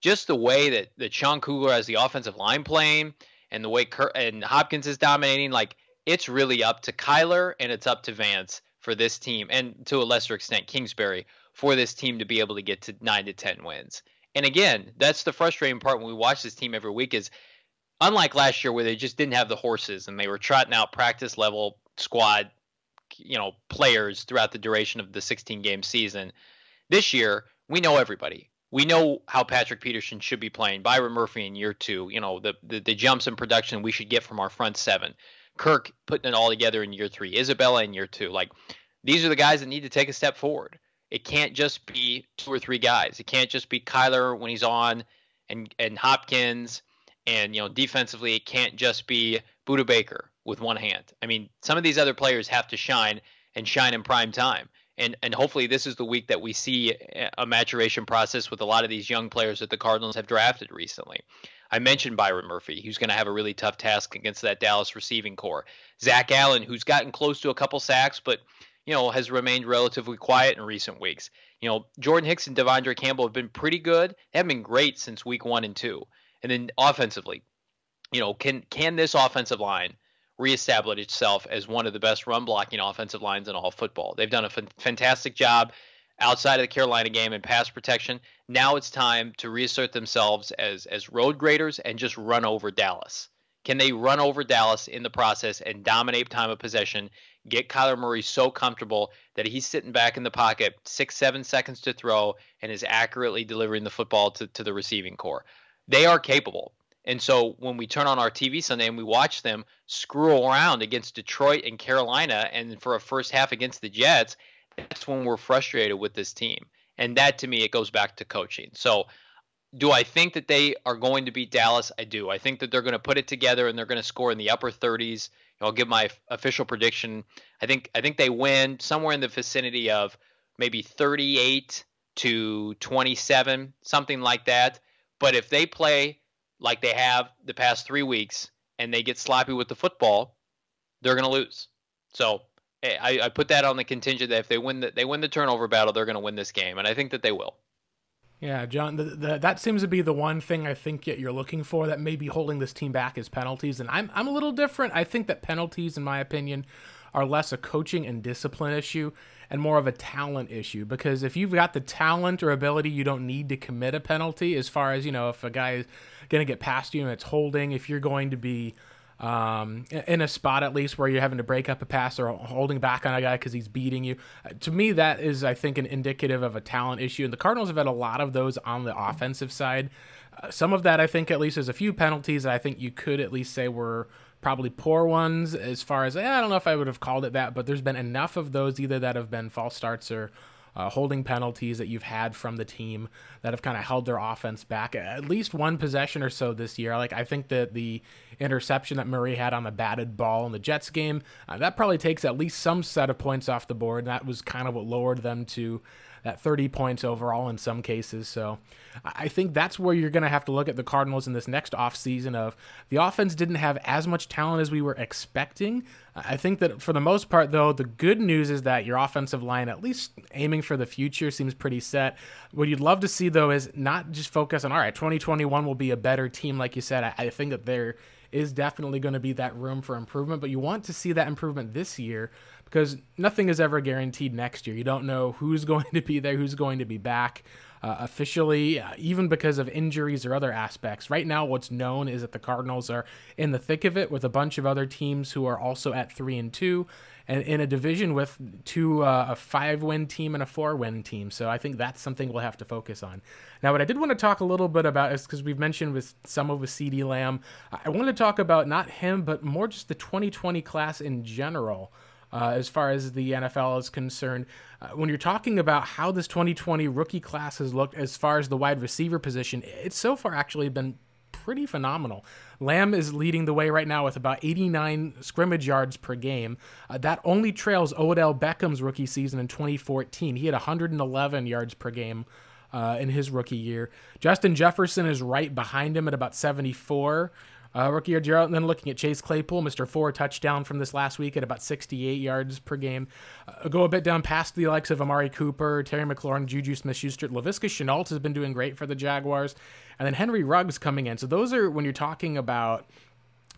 just the way that that Sean Kugler has the offensive line playing, and the way Kirk and Hopkins is dominating, like it's really up to Kyler and it's up to Vance for this team, and to a lesser extent Kingsbury for this team to be able to get to nine to ten wins. And again, that's the frustrating part when we watch this team every week is unlike last year where they just didn't have the horses and they were trotting out practice level squad you know players throughout the duration of the 16 game season. This year, we know everybody. We know how Patrick Peterson should be playing. Byron Murphy in year two. You know the, the the jumps in production we should get from our front seven. Kirk putting it all together in year three. Isabella in year two. Like these are the guys that need to take a step forward. It can't just be two or three guys. It can't just be Kyler when he's on, and and Hopkins, and you know defensively it can't just be Budda Baker with one hand. I mean, some of these other players have to shine and shine in prime time. And and hopefully this is the week that we see a maturation process with a lot of these young players that the Cardinals have drafted recently. I mentioned Byron Murphy, who's going to have a really tough task against that Dallas receiving corps. Zach Allen, who's gotten close to a couple sacks, but you know has remained relatively quiet in recent weeks. You know, Jordan Hicks and De'Vondre Campbell have been pretty good. They haven't been great since week one and two. And then offensively, you know, can can this offensive line reestablish itself as one of the best run blocking offensive lines in all football. They've done a f- fantastic job outside of the Carolina game and pass protection. Now it's time to reassert themselves as as road graders and just run over Dallas. Can they run over Dallas in the process and dominate time of possession? Get Kyler Murray so comfortable that he's sitting back in the pocket, six, seven seconds to throw, and is accurately delivering the football to, to the receiving corps. They are capable. And so when we turn on our TV Sunday and we watch them screw around against Detroit and Carolina and for a first half against the Jets, that's when we're frustrated with this team. And that to me, it goes back to coaching. So do I think that they are going to beat Dallas? I do. I think that they're going to put it together and they're going to score in the upper 30s. I'll give my official prediction. I think I think they win somewhere in the vicinity of maybe 38 to 27, something like that. But if they play like they have the past three weeks and they get sloppy with the football, they're going to lose. So eh, I, I, put that on the contingent that if they win the, they win the turnover battle, they're going to win this game, and I think that they will. Yeah, John, the, the, that seems to be the one thing I think you're looking for that may be holding this team back is penalties, and I'm I'm a little different. I think that penalties, in my opinion, are less a coaching and discipline issue and more of a talent issue because if you've got the talent or ability, you don't need to commit a penalty. As far as you know, if a guy is going to get past you and it's holding, if you're going to be um, in a spot at least where you're having to break up a pass or holding back on a guy because he's beating you. Uh, to me, that is, I think, an indicative of a talent issue. And the Cardinals have had a lot of those on the offensive side. Uh, some of that, I think, at least, is a few penalties that I think you could at least say were probably poor ones as far as I don't know if I would have called it that, but there's been enough of those either that have been false starts or uh, holding penalties that you've had from the team that have kind of held their offense back at least one possession or so this year. Like I think that the interception that Murray had on the batted ball in the Jets game uh, that probably takes at least some set of points off the board. That was kind of what lowered them to that 30 points overall in some cases. So I think that's where you're going to have to look at the Cardinals in this next offseason of the offense didn't have as much talent as we were expecting. I think that for the most part, though, the good news is that your offensive line, at least aiming for the future, seems pretty set. What you'd love to see, though, is not just focus on, all right, 2021 will be a better team, like you said. I, I think that there is definitely going to be that room for improvement, but you want to see that improvement this year because nothing is ever guaranteed next year. You don't know who's <laughs> going to be there, who's going to be back uh, officially, uh, even because of injuries or other aspects. Right now, what's known is that the Cardinals are in the thick of it with a bunch of other teams who are also at three and two, and in a division with two uh, a five win team and a four win team. So I think that's something we'll have to focus on. Now, what I did want to talk a little bit about is because we've mentioned with some of with CeeDee Lamb, I want to talk about not him, but more just the 2020 class in general uh, as far as the NFL is concerned. Uh, when you're talking about how this 2020 rookie class has looked as far as the wide receiver position, it's so far actually been pretty phenomenal. Lamb is leading the way right now with about 89 scrimmage yards per game. Uh, that only trails Odell Beckham's rookie season in 2014. He had 111 yards per game uh, in his rookie year. Justin Jefferson is right behind him at about 74. Uh, rookie year, Gerald. And then looking at Chase Claypool, Mr. Four touchdown from this last week at about 68 yards per game. Uh, go a bit down past the likes of Amari Cooper, Terry McLaurin, Juju Smith Schuster. Laviska Shenault has been doing great for the Jaguars. And then Henry Ruggs coming in. So those are when you're talking about.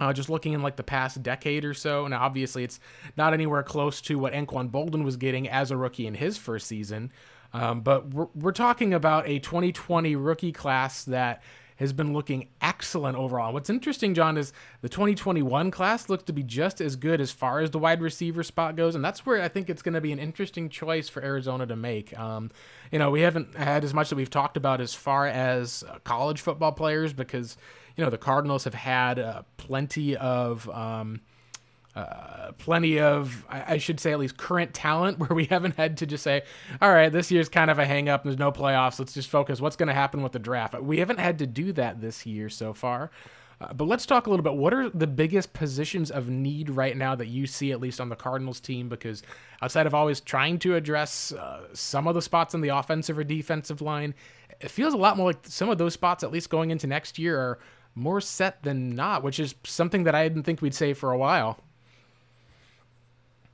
Uh, just looking in like the past decade or so, now obviously it's not anywhere close to what Anquan Boldin was getting as a rookie in his first season, um, but we're, we're talking about a 2020 rookie class that has been looking excellent overall. What's interesting, John, is the 2021 class looks to be just as good as far as the wide receiver spot goes, and that's where I think it's going to be an interesting choice for Arizona to make. Um, you know, we haven't had as much that we've talked about as far as uh, college football players because you know the Cardinals have had uh, plenty of. Um, uh, plenty of, I, I, should say, at least current talent <laughs> where we haven't had to just say, all right, this year's kind of a hang up. There's no playoffs. Let's just focus. What's going to happen with the draft? We haven't had to do that this year so far. Uh, but let's talk a little bit. What are the biggest positions of need right now that you see, at least on the Cardinals team? Because outside of always trying to address uh, some of the spots in the offensive or defensive line, it feels a lot more like some of those spots, at least going into next year, are more set than not, which is something that I didn't think we'd say for a while.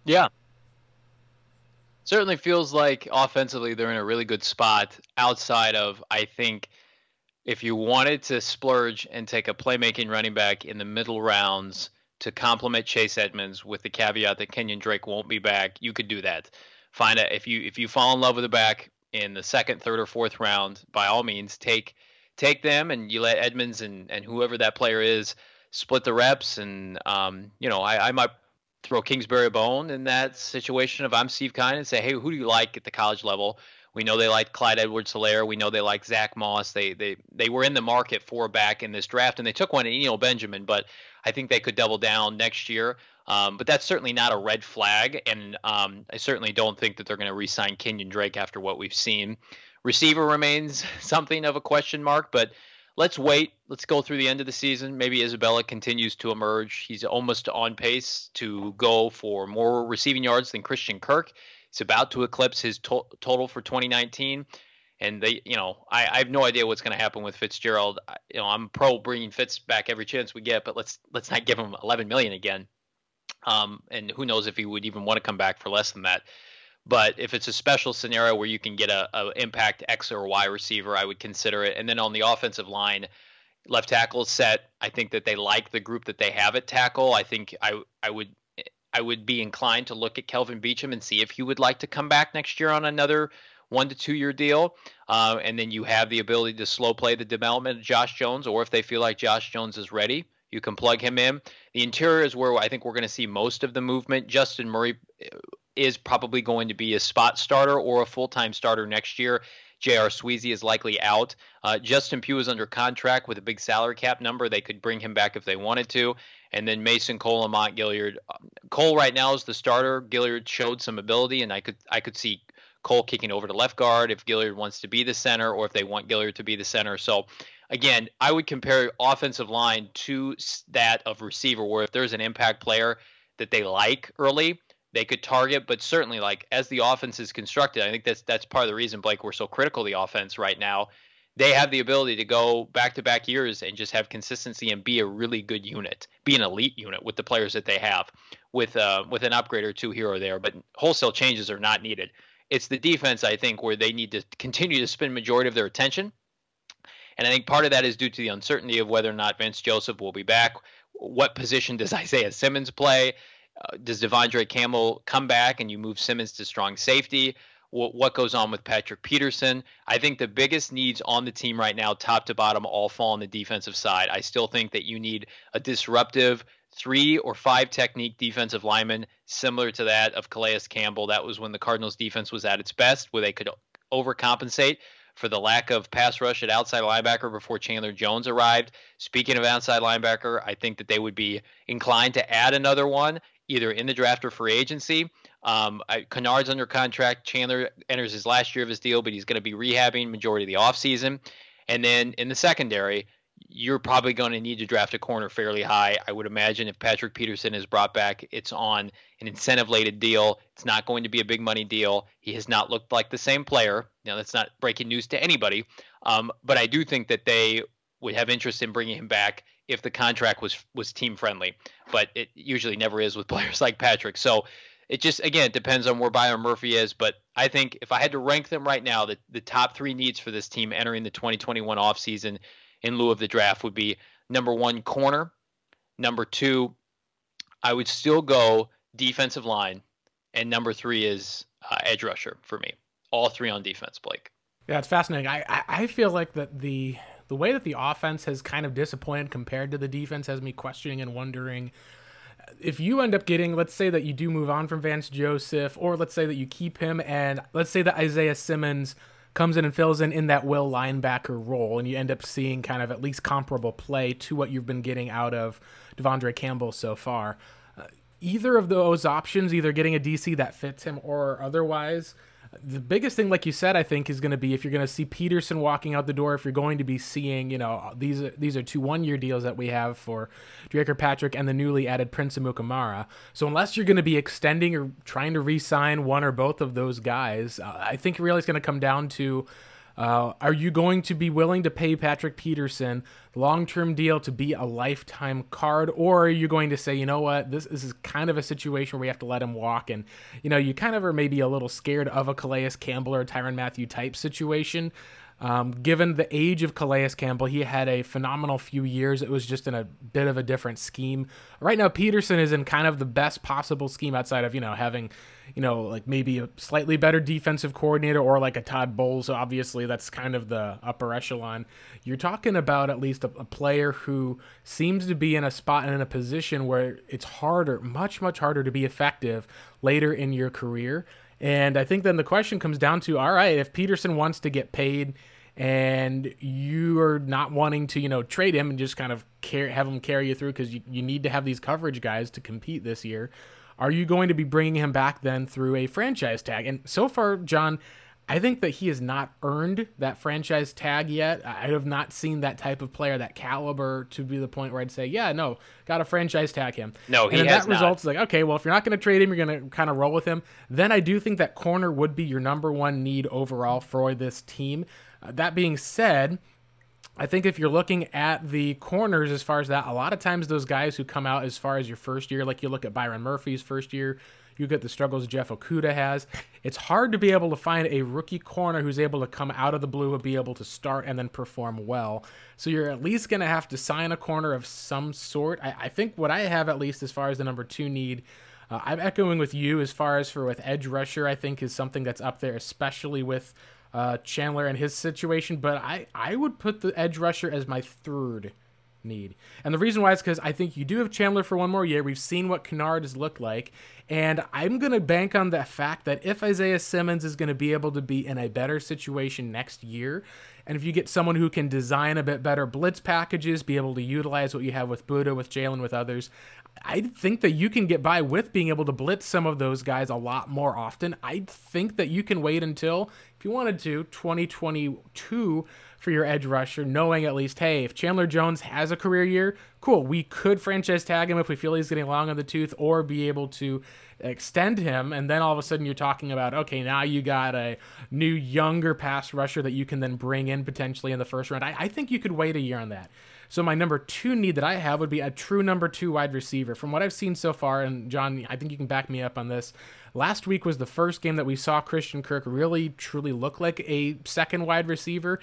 Yeah. Certainly feels like offensively they're in a really good spot outside of, I think, if you wanted to splurge and take a playmaking running back in the middle rounds to complement Chase Edmonds with the caveat that Kenyon Drake won't be back, you could do that. Find a if you if you fall in love with a back in the second, third, or fourth round, by all means take take them and you let Edmonds and, and whoever that player is split the reps and um, you know I, I might throw Kingsbury a bone in that situation if I'm Steve Keim and say, hey, who do you like at the college level? We know they like Clyde Edwards-Helaire. We know they like Zach Moss. They they they were in the market for back in this draft, and they took one in Eno Benjamin, but I think they could double down next year. Um, but that's certainly not a red flag, and um, I certainly don't think that they're going to re-sign Kenyon Drake after what we've seen. Receiver remains <laughs> something of a question mark, but let's wait. Let's go through the end of the season. Maybe Isabella continues to emerge. He's almost on pace to go for more receiving yards than Christian Kirk. He's about to eclipse his to- total for 2019. And they, you know, I, I have no idea what's going to happen with Fitzgerald. I, you know, I'm pro bringing Fitz back every chance we get, but let's let's not give him 11 million again. Um, and who knows if he would even want to come back for less than that. But if it's a special scenario where you can get a, a impact X or Y receiver, I would consider it. And then on the offensive line, left tackle set. I think that they like the group that they have at tackle. I think I I would I would be inclined to look at Kelvin Beachum and see if he would like to come back next year on another one to two year deal. Uh, and then you have the ability to slow play the development of Josh Jones, or if they feel like Josh Jones is ready, you can plug him in. The interior is where I think we're going to see most of the movement. Justin Murray is probably going to be a spot starter or a full time starter next year. J.R. Sweezy is likely out. Uh, Justin Pugh is under contract with a big salary cap number. They could bring him back if they wanted to. And then Mason Cole and Mont Gilliard. Um, Cole right now is the starter. Gilliard showed some ability, and I could I could see Cole kicking over to left guard if Gilliard wants to be the center, or if they want Gilliard to be the center. So again, I would compare offensive line to that of receiver, where if there's an impact player that they like early, they could target, but certainly like as the offense is constructed, I think that's that's part of the reason Blake we're so critical of the offense right now. They have the ability to go back to back years and just have consistency and be a really good unit, be an elite unit with the players that they have, with uh, with an upgrade or two here or there. But wholesale changes are not needed. It's the defense I think where they need to continue to spend majority of their attention. And I think part of that is due to the uncertainty of whether or not Vance Joseph will be back. What position does <laughs> Isaiah Simmons play? Does De'Vondre Campbell come back and you move Simmons to strong safety? What, what goes on with Patrick Peterson? I think the biggest needs on the team right now, top to bottom, all fall on the defensive side. I still think that you need a disruptive three or five technique defensive lineman similar to that of Calais Campbell. That was when the Cardinals defense was at its best, where they could overcompensate for the lack of pass rush at outside linebacker before Chandler Jones arrived. Speaking of outside linebacker, I think that they would be inclined to add another one either in the draft or free agency. Um, I, Kennard's under contract. Chandler enters his last year of his deal, but he's going to be rehabbing majority of the offseason. And then in the secondary, you're probably going to need to draft a corner fairly high. I would imagine if Patrick Peterson is brought back, it's on an incentive-laden deal. It's not going to be a big money deal. He has not looked like the same player. Now that's not breaking news to anybody, um, but I do think that they would have interest in bringing him back if the contract was was team friendly, but it usually never is with <laughs> players like Patrick. So it just again it depends on where Byron Murphy is, but I think if I had to rank them right now, the, the top three needs for this team entering the 2021 offseason in lieu of the draft would be number one corner, number two, I would still go defensive line, and number three is uh, edge rusher for me. All three on defense, Blake. Yeah, it's fascinating. I, I, I feel like that the the way that the offense has kind of disappointed compared to the defense has me questioning and wondering if you end up getting, let's say that you do move on from Vance Joseph, or let's say that you keep him, and let's say that Isaiah Simmons comes in and fills in in that will linebacker role, and you end up seeing kind of at least comparable play to what you've been getting out of De'Vondre Campbell so far. Uh, either of those options, either getting a DC that fits him or otherwise, the biggest thing, like you said, I think is going to be if you're going to see Peterson walking out the door. If you're going to be seeing, you know, these are, these are two one year deals that we have for Dre Patrick and the newly added Prince Amukamara. So unless you're going to be extending or trying to re-sign one or both of those guys, uh, I think really it's going to come down to uh, are you going to be willing to pay Patrick Peterson long term deal to be a lifetime card, or are you going to say, you know what, this, this is kind of a situation where we have to let him walk, and you know you kind of are maybe a little scared of a Calais Campbell or Tyrann Mathieu type situation. Um, given the age of Calais Campbell, he had a phenomenal few years. It was just in a bit of a different scheme. Right now, Peterson is in kind of the best possible scheme outside of, you know, having, you know, like maybe a slightly better defensive coordinator or like a Todd Bowles. Obviously, that's kind of the upper echelon. You're talking about at least a, a player who seems to be in a spot and in a position where it's harder, much, much harder to be effective later in your career. And I think then the question comes down to all right, if Peterson wants to get paid and you are not wanting to, you know, trade him and just kind of care, have him carry you through because you, you need to have these coverage guys to compete this year, are you going to be bringing him back then through a franchise tag? And so far, John, I think that he has not earned that franchise tag yet. I have not seen that type of player, that caliber, to be the point where I'd say, yeah, no, got to franchise tag him. No, he and has that not. results like, okay, well, if you're not going to trade him, you're going to kind of roll with him. Then I do think that corner would be your number one need overall for this team. Uh, that being said, I think if you're looking at the corners as far as that, a lot of times those guys who come out as far as your first year, like you look at Byron Murphy's first year, you get the struggles Jeff Okudah has. It's hard to be able to find a rookie corner who's able to come out of the blue and be able to start and then perform well. So you're at least going to have to sign a corner of some sort. I, I, think what I have, at least as far as the number two need, uh, I'm echoing with you as far as for with edge rusher, I think is something that's up there, especially with uh, Chandler and his situation. But I, I would put the edge rusher as my third need. And the reason why is because I think you do have Chandler for one more year. We've seen what Kennard has looked like. And I'm going to bank on the fact that if Isaiah Simmons is going to be able to be in a better situation next year, and if you get someone who can design a bit better blitz packages, be able to utilize what you have with Budda, with Jalen, with others, I think that you can get by with being able to blitz some of those guys a lot more often. I think that you can wait until, if you wanted to, 2022 for your edge rusher, knowing at least, hey, if Chandler Jones has a career year, cool, we could franchise tag him if we feel he's getting long on the tooth, or be able to extend him. And then all of a sudden you're talking about, okay, now you got a new younger pass rusher that you can then bring in potentially in the first round. I, I think you could wait a year on that. So my number two need that I have would be a true number two wide receiver. From what I've seen so far, and John, I think you can back me up on this. Last week was the first game that we saw Christian Kirk really truly look like a second wide receiver.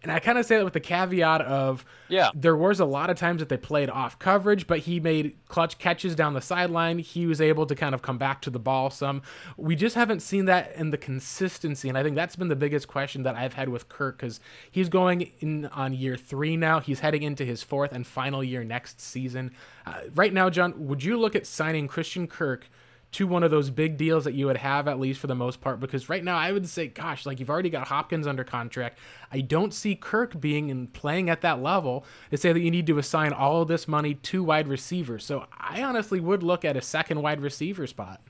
And I kind of say that with the caveat of yeah, there was a lot of times that they played off coverage, but he made clutch catches down the sideline. He was able to kind of come back to the ball some. We just haven't seen that in the consistency, and I think that's been the biggest question that I've had with Kirk because he's going in on year three now. He's heading into his fourth and final year next season. Uh, right now, John, would you look at signing Christian Kirk? To one of those big deals that you would have at least for the most part because right now I would say gosh like you've already got Hopkins under contract. I don't see Kirk being and playing at that level to say that you need to assign all of this money to wide receivers. So I honestly would look at a second wide receiver spot.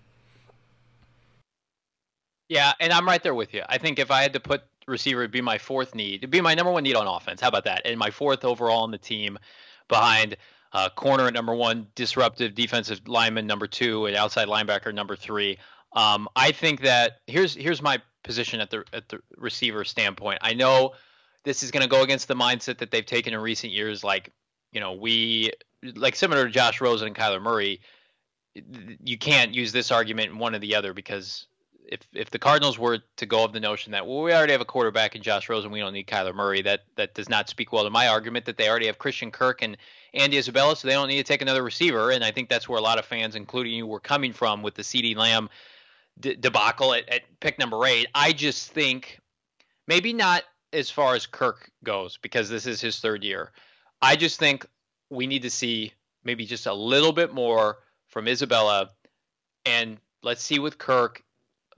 Yeah and I'm right there with you. I think if I had to put receiver it'd be my fourth need. It'd be my number one need on offense. How about that? And my fourth overall on the team behind uh, corner at number one, disruptive defensive lineman number two, and outside linebacker number three. Um, I think that here's here's my position at the at the receiver standpoint. I know this is going to go against the mindset that they've taken in recent years, like you know we like similar to Josh Rosen and Kyler Murray. You can't use this argument in one or the other because if if the Cardinals were to go of the notion that well we already have a quarterback in Josh Rosen, and we don't need Kyler Murray, that that does not speak well to my argument that they already have Christian Kirk and Andy Isabella, so they don't need to take another receiver. And I think that's where a lot of fans, including you, were coming from with the CeeDee Lamb de- debacle at, at pick number eight. I just think maybe not as far as Kirk goes because this is his third year. I just think we need to see maybe just a little bit more from Isabella, and let's see with Kirk.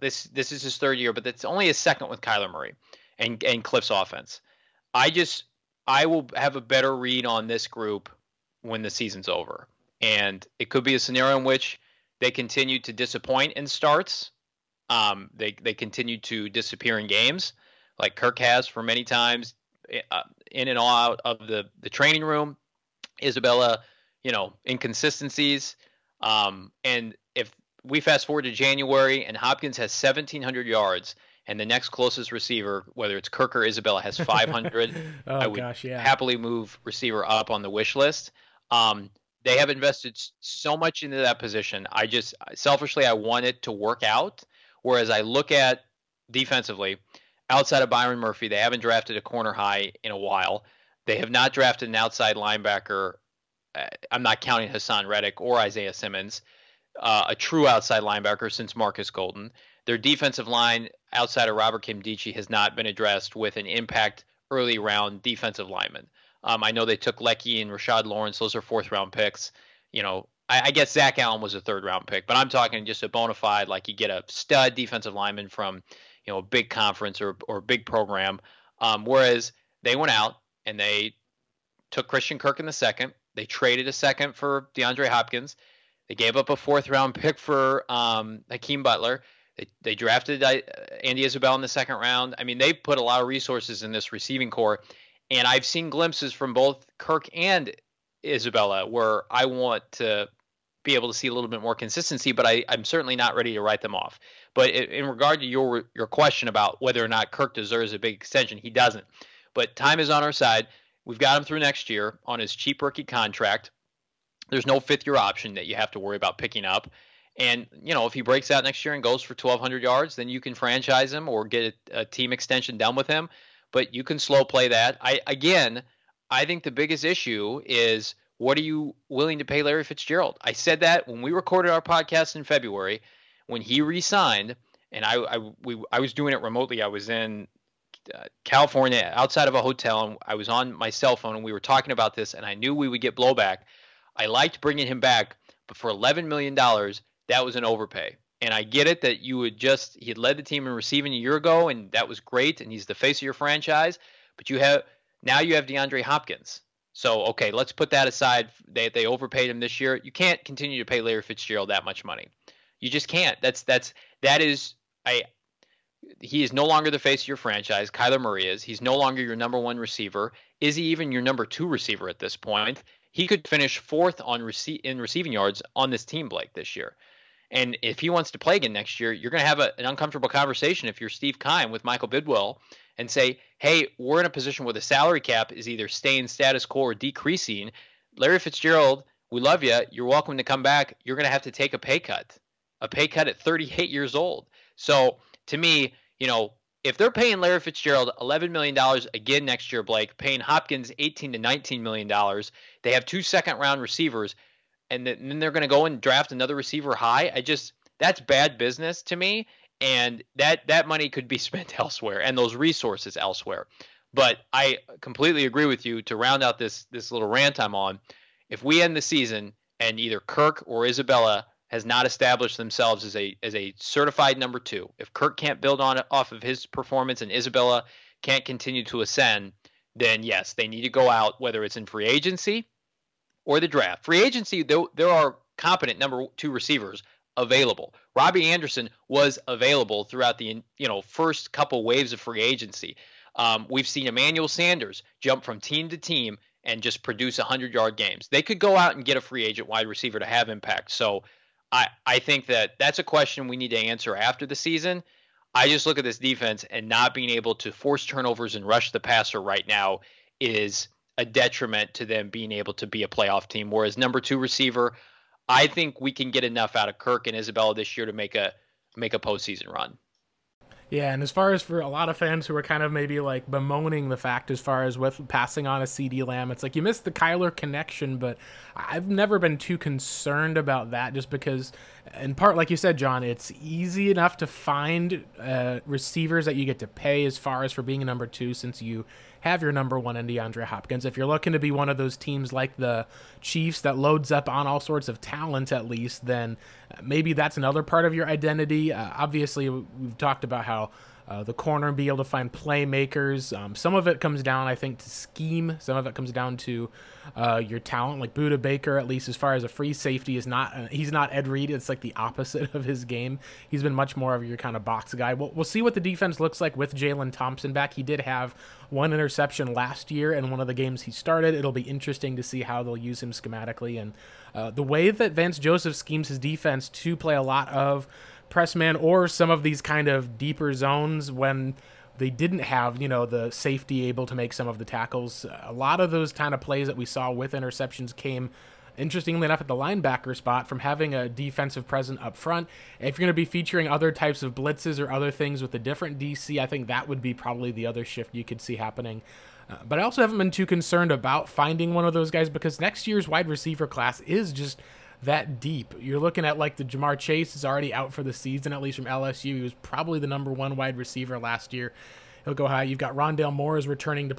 This this is his third year, but it's only his second with Kyler Murray and and Kliff's offense. I just I will have a better read on this group when the season's over. And it could be a scenario in which they continue to disappoint in starts. Um, they they continue to disappear in games, like Kirk has for many times, uh, in and out of the the training room. Isabella, you know, inconsistencies. Um, and we fast forward to January and Hopkins has 1,700 yards and the next closest receiver, whether it's Kirk or Isabella, has 500, <laughs> oh, I would gosh, yeah. happily move receiver up on the wish list. Um, they have invested so much into that position. I just selfishly I want it to work out. Whereas I look at defensively, outside of Byron Murphy, they haven't drafted a corner high in a while. They have not drafted an outside linebacker. Uh, I'm not counting Haason Reddick or Isaiah Simmons, uh, a true outside linebacker since Marcus Golden. Their defensive line outside of Robert Nkemdiche has not been addressed with an impact early round defensive lineman. Um, I know they took Leki and Rashard Lawrence; those are fourth round picks. You know, I, I, guess Zach Allen was a third round pick, but I'm talking just a bona fide like you get a stud defensive lineman from you know a big conference or or big program. Um, whereas they went out and they took Christian Kirk in the second. They traded a second for DeAndre Hopkins. They gave up a fourth round pick for um, Hakeem Butler. They, they drafted uh, Andy Isabel in the second round. I mean, they put a lot of resources in this receiving corps. And I've seen glimpses from both Kirk and Isabella where I want to be able to see a little bit more consistency, but I, I'm certainly not ready to write them off. But in regard to your your question about whether or not Kirk deserves a big extension, he doesn't. But time is on our side. We've got him through next year on his cheap rookie contract. There's no fifth year option that you have to worry about picking up. And you know, if he breaks out next year and goes for 1,200 yards, then you can franchise him or get a, a team extension done with him. But you can slow play that. I again, I think the biggest issue is what are you willing to pay Larry Fitzgerald? I said that when we recorded our podcast in February, when he re-signed, and I I, we, I was doing it remotely. I was in uh, California, outside of a hotel, and I was on my cell phone, and we were talking about this, and I knew we would get blowback. I liked bringing him back, but for eleven million dollars, that was an overpay. And I get it that you would just he had led the team in receiving a year ago, and that was great, and he's the face of your franchise. But you have now you have DeAndre Hopkins. So okay, let's put that aside. They they overpaid him this year. You can't continue to pay Larry Fitzgerald that much money. You just can't. That's that's that is I he is no longer the face of your franchise. Kyler Murray is. He's no longer your number one receiver. Is he even your number two receiver at this point? He could finish fourth on rece- in receiving yards on this team, Blake, this year. And if he wants to play again next year, you're going to have a, an uncomfortable conversation if you're Steve Keim with Michael Bidwill and say, hey, we're in a position where the salary cap is either staying status quo or decreasing. Larry Fitzgerald, we love you. You're welcome to come back. You're going to have to take a pay cut, a pay cut at 38 years old. So to me, you know, if they're paying Larry Fitzgerald $11 million again next year, Blake, paying Hopkins 18 to $19 million, they have two second round receivers and then they're going to go and draft another receiver high. I just that's bad business to me, and that that money could be <laughs> spent elsewhere and those resources elsewhere. But I completely agree with you. To round out this this little rant I'm on, if we end the season and either Kirk or Isabella has not established themselves as a as a certified number two, if Kirk can't build on it off of his performance and Isabella can't continue to ascend, then yes, they need to go out, whether it's in free agency or the draft. Free agency, there, there are competent number two receivers available. Robbie Anderson was available throughout the you know first couple waves of free agency. Um, we've seen Emmanuel Sanders jump from team to team and just produce 100 yard games. They could go out and get a free agent wide receiver to have impact. So I, I think that that's a question we need to answer after the season. I just look at this defense and not being able to force turnovers and rush the passer right now is a detriment to them being able to be a playoff team. Whereas number two receiver, I think we can get enough out of Kirk and Isabella this year to make a make a postseason run. Yeah, and as far as for a lot of fans who are kind of maybe like bemoaning the fact as far as with passing on a CeeDee Lamb, it's like you missed the Kyler connection, but I've never been too concerned about that just because, in part, like you said, John, it's easy enough to find uh, receivers that you get to pay as far as for being a number two since you have your number one in DeAndre Hopkins. If you're looking to be one of those teams like the Chiefs that loads up on all sorts of talent, at least, then maybe that's another part of your identity. Uh, obviously, we've talked about how uh, the corner and be able to find playmakers. Um, some of it comes down, I think, to scheme. Some of it comes down to uh, your talent. Like Budda Baker, at least as far as a free safety, is not uh, he's not Ed Reed. It's like the opposite of his game. He's been much more of your kind of box guy. We'll, we'll see what the defense looks like with Jalen Thompson back. He did have one interception last year in one of the games he started. It'll be interesting to see how they'll use him schematically and uh, the way that Vance Joseph schemes his defense to play a lot of press man or some of these kind of deeper zones when they didn't have, you know, the safety able to make some of the tackles. A lot of those kind of plays that we saw with interceptions came interestingly enough at the linebacker spot from having a defensive present up front. If you're going to be featuring other types of blitzes or other things with a different DC, I think that would be probably the other shift you could see happening. Uh, but I also haven't been too concerned about finding one of those guys because next year's wide receiver class is just that deep. You're looking at like the Ja'Marr Chase is already out for the season, at least from LSU. He was probably the number one wide receiver last year. He'll go high. You've got Rondale Moore is returning to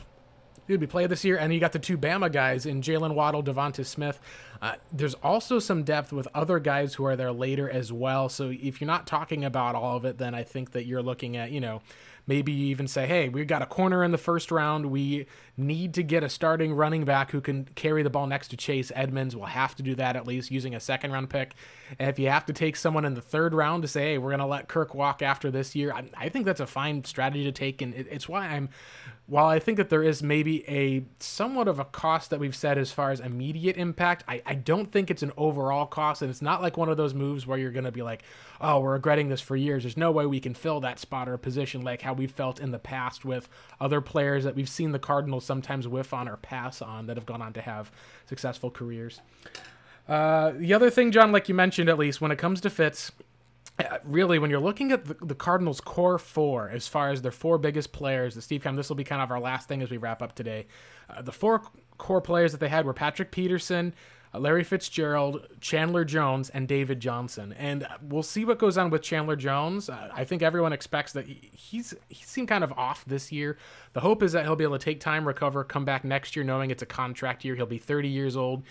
he'll be play this year, and you got the two Bama guys in Jaylen Waddle, DeVonta Smith. Uh, there's also some depth with other guys who are there later as well. So if you're not talking about all of it, then I think that you're looking at you know Maybe you even say, hey, we've got a corner in the first round. We need to get a starting running back who can carry the ball next to Chase Edmonds. We'll have to do that at least using a second round pick. And if you have to take someone in the third round to say, hey, we're going to let Kirk walk after this year, I, I, think that's a fine strategy to take. And it, it's why I'm, while I think that there is maybe a somewhat of a cost that we've said as far as immediate impact, I, I don't think it's an overall cost. And it's not like one of those moves where you're going to be like, oh, we're regretting this for years. There's no way we can fill that spot or position like how we've felt in the past with other players that we've seen the Cardinals sometimes whiff on or pass on that have gone on to have successful careers. Uh, the other thing, John, like you mentioned, at least when it comes to Fitz, uh, really, when you're looking at the, the, Cardinals' core four, as far as their four biggest players, the Steve Keim, this will be kind of our last thing as we wrap up today. Uh, the four core players that they had were Patrick Peterson, Larry Fitzgerald, Chandler Jones, and David Johnson. And we'll see what goes on with Chandler Jones. Uh, I think everyone expects that he, he's he seemed kind of off this year. The hope is that he'll be able to take time, recover, come back next year, knowing it's a contract year. He'll be 30 years old.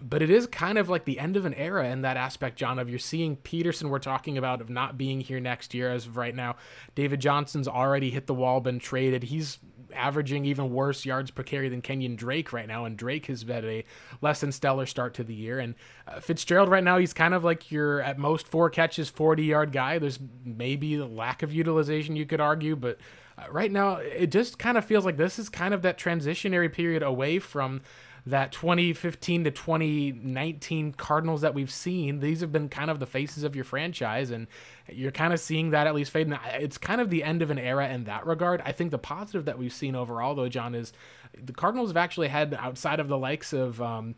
But it is kind of like the end of an era in that aspect, John. Of you're seeing Peterson, we're talking about of not being here next year as of right now. David Johnson's already hit the wall, been traded. He's averaging even worse yards per carry than Kenyon Drake right now, and Drake has had a less than stellar start to the year. And uh, Fitzgerald right now, he's kind of like your at most four catches, 40 yard guy. There's maybe a lack of utilization you could argue, but uh, right now it just kind of feels like this is kind of that transitionary period away from that 2015 to 2019 Cardinals that we've seen. These have been kind of the faces of your franchise, and you're kind of seeing that at least fade. And it's kind of the end of an era in that regard. I think the positive that we've seen overall, though, John, is the Cardinals have actually had outside of the likes of. Um,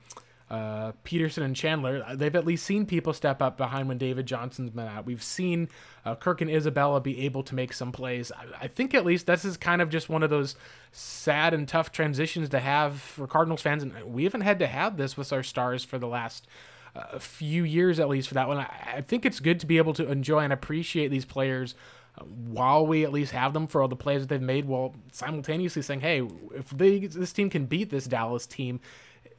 uh, Peterson and Chandler, they've at least seen people step up behind when David Johnson's been out. We've seen uh, Kirk and Isabella be able to make some plays. I, I, think at least this is kind of just one of those sad and tough transitions to have for Cardinals fans, and we haven't had to have this with our stars for the last uh, few years, at least for that one. I, I think it's good to be able to enjoy and appreciate these players uh, while we at least have them for all the plays that they've made, while simultaneously saying, "Hey, if they, this team can beat this Dallas team,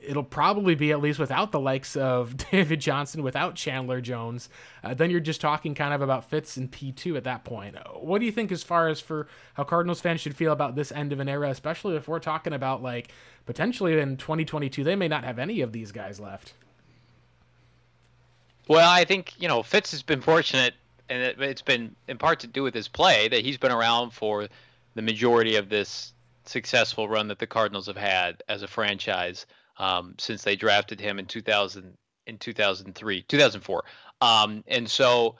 it'll probably be at least without the likes of <laughs> David Johnson, without Chandler Jones. Uh, then you're just talking kind of about Fitz and P2 at that point. What do you think as far as for how Cardinals fans should feel about this end of an era, especially if we're talking about like potentially in 2022, they may not have any of these guys left? Well, I think, you know, Fitz has been fortunate, and it, it's been in part to do with his play that he's been around for the majority of this successful run that the Cardinals have had as a franchise um, since they drafted him in 2000 in 2003 2004 um, and so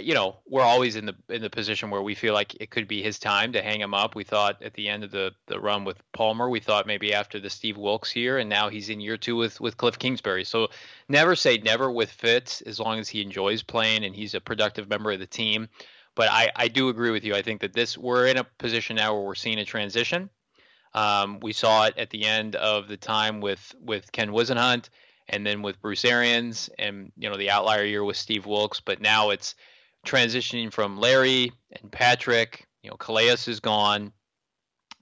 you know we're always in the in the position where we feel like it could be his time to hang him up we thought at the end of the the run with Palmer we thought maybe after the Steve Wilks year and now he's in year 2 with with Kliff Kingsbury so never say never with Fitz as long as he enjoys playing and he's a productive member of the team but I, I do agree with you. I think that this we're in a position now where we're seeing a transition. Um, we saw it at the end of the time with with Ken Whisenhunt, and then with Bruce Arians, and you know the outlier year with Steve Wilks. But now it's transitioning from Larry and Patrick. You know, Calais is gone.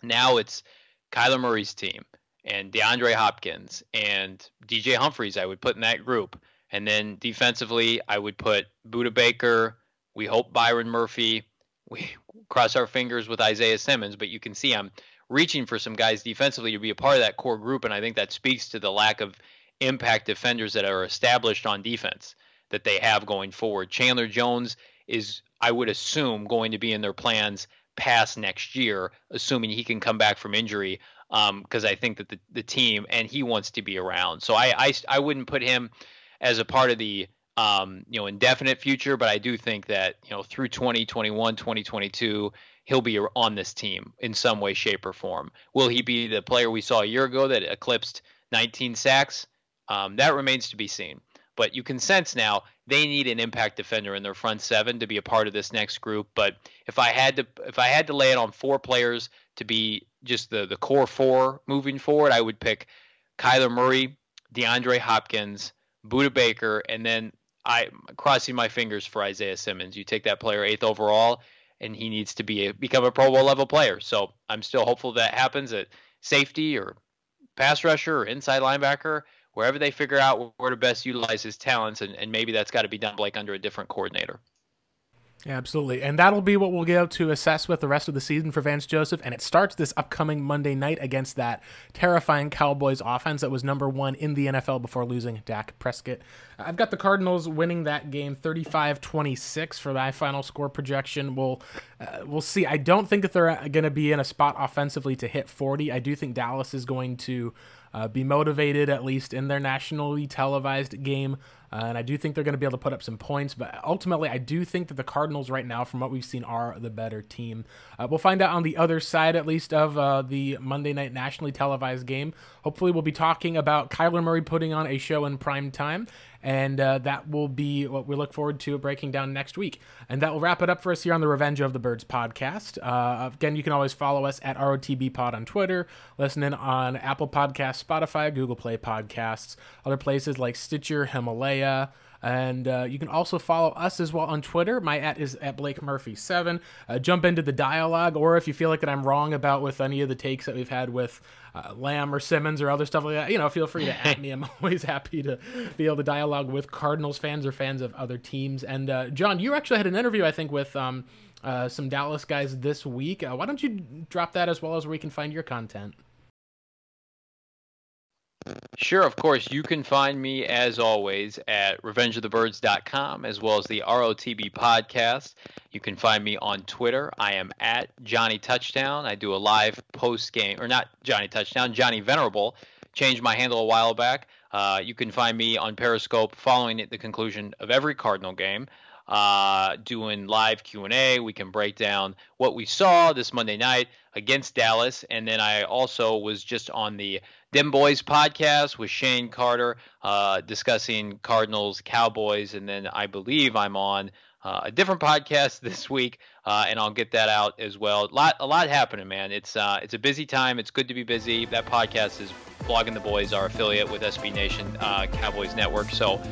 Now it's Kyler Murray's team and DeAndre Hopkins and DJ Humphries. I would put in that group, and then defensively, I would put Budda Baker. We hope Byron Murphy. We cross our fingers with Isaiah Simmons, but you can see I'm reaching for some guys defensively to be a part of that core group. And I think that speaks to the lack of impact defenders that are established on defense that they have going forward. Chandler Jones is, I would assume, going to be in their plans past next year, assuming he can come back from injury. Because um, I think that the, the team and he wants to be around. So I, I, I wouldn't put him as a part of the um, you know indefinite future, but I do think that you know through 2021, 2022 he'll be on this team in some way, shape, or form. Will he be the player we saw a year ago that eclipsed 19 sacks? Um, that remains to be seen. But you can sense now they need an impact defender in their front seven to be a part of this next group. But if I had to, if I had to lay it on four players to be just the the core four moving forward, I would pick Kyler Murray, DeAndre Hopkins, Budda Baker, and then I crossing my fingers for Isaiah Simmons. You take that player eighth overall, and he needs to be a, become a Pro Bowl level player. So I'm still hopeful that happens at safety or pass rusher or inside linebacker, wherever they figure out where to best utilize his talents, and, and maybe that's got to be done like under a different coordinator. Yeah, absolutely. And that'll be what we'll get to assess with the rest of the season for Vance Joseph. And it starts this upcoming Monday night against that terrifying Cowboys offense that was number one in the NFL before losing Dak Prescott. I've got the Cardinals winning that game 35 26 for my final score projection. We'll, uh, we'll see. I don't think that they're uh, going to be in a spot offensively to hit 40. I do think Dallas is going to uh, be motivated, at least in their nationally televised game. Uh, and I do think they're going to be able to put up some points. But ultimately, I do think that the Cardinals, right now, from what we've seen, are the better team. Uh, we'll find out on the other side, at least, of uh, the Monday night nationally televised game. Hopefully, we'll be talking about Kyler Murray putting on a show in prime time and uh, that will be what we look forward to breaking down next week. And that will wrap it up for us here on the Revenge of the Birds podcast. Uh, again, you can always follow us at ROTB Pod on Twitter, listen in on Apple Podcasts, Spotify, Google Play Podcasts, other places like Stitcher, Himalaya. And uh, you can also follow us as well on Twitter. My at is at Blake Murphy7. Uh, jump into the dialogue, or if you feel like that I'm wrong about with any of the takes that we've had with uh, Lamb or Simmons or other stuff like that, you know, feel free to at me. I'm <laughs> always happy to be able to dialogue with Cardinals fans or fans of other teams. And uh, John, you actually had an interview, I think, with um, uh, some Dallas guys this week. Uh, why don't you drop that as well as where we can find your content? Sure, of course. You can find me as always at revengeofthebirds.com as well as the ROTB podcast. You can find me on Twitter. I am at Johnny Touchdown. I do a live post game, or not Johnny Touchdown, Johnny Venerable. Changed my handle a while back. Uh, you can find me on Periscope following the conclusion of every Cardinal game uh, doing live Q&A. We can break down what we saw this Monday night against Dallas. And then I also was just on the Dem Boys podcast with Shane Carter uh, discussing Cardinals, Cowboys. And then I believe I'm on uh, a different podcast <laughs> this week, uh, and I'll get that out as well. A lot, a lot happening, man. It's uh, it's a busy time. It's good to be busy. That podcast is Blogging the Boys, our affiliate with SB Nation uh, Cowboys Network. So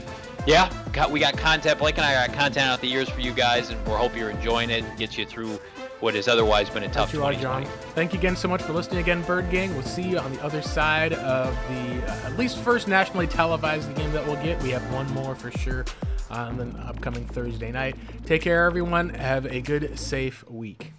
yeah, got, we got content. Blake and I got content out the years for you guys, and we hope you're enjoying it. Gets you through what has otherwise been a tough you are, John. Thank you again so much for listening again, Bird Gang. We'll see you on the other side of the uh, at least first nationally televised game that we'll get. We have one more for sure on the upcoming Thursday night. Take care, everyone. Have a good, safe week.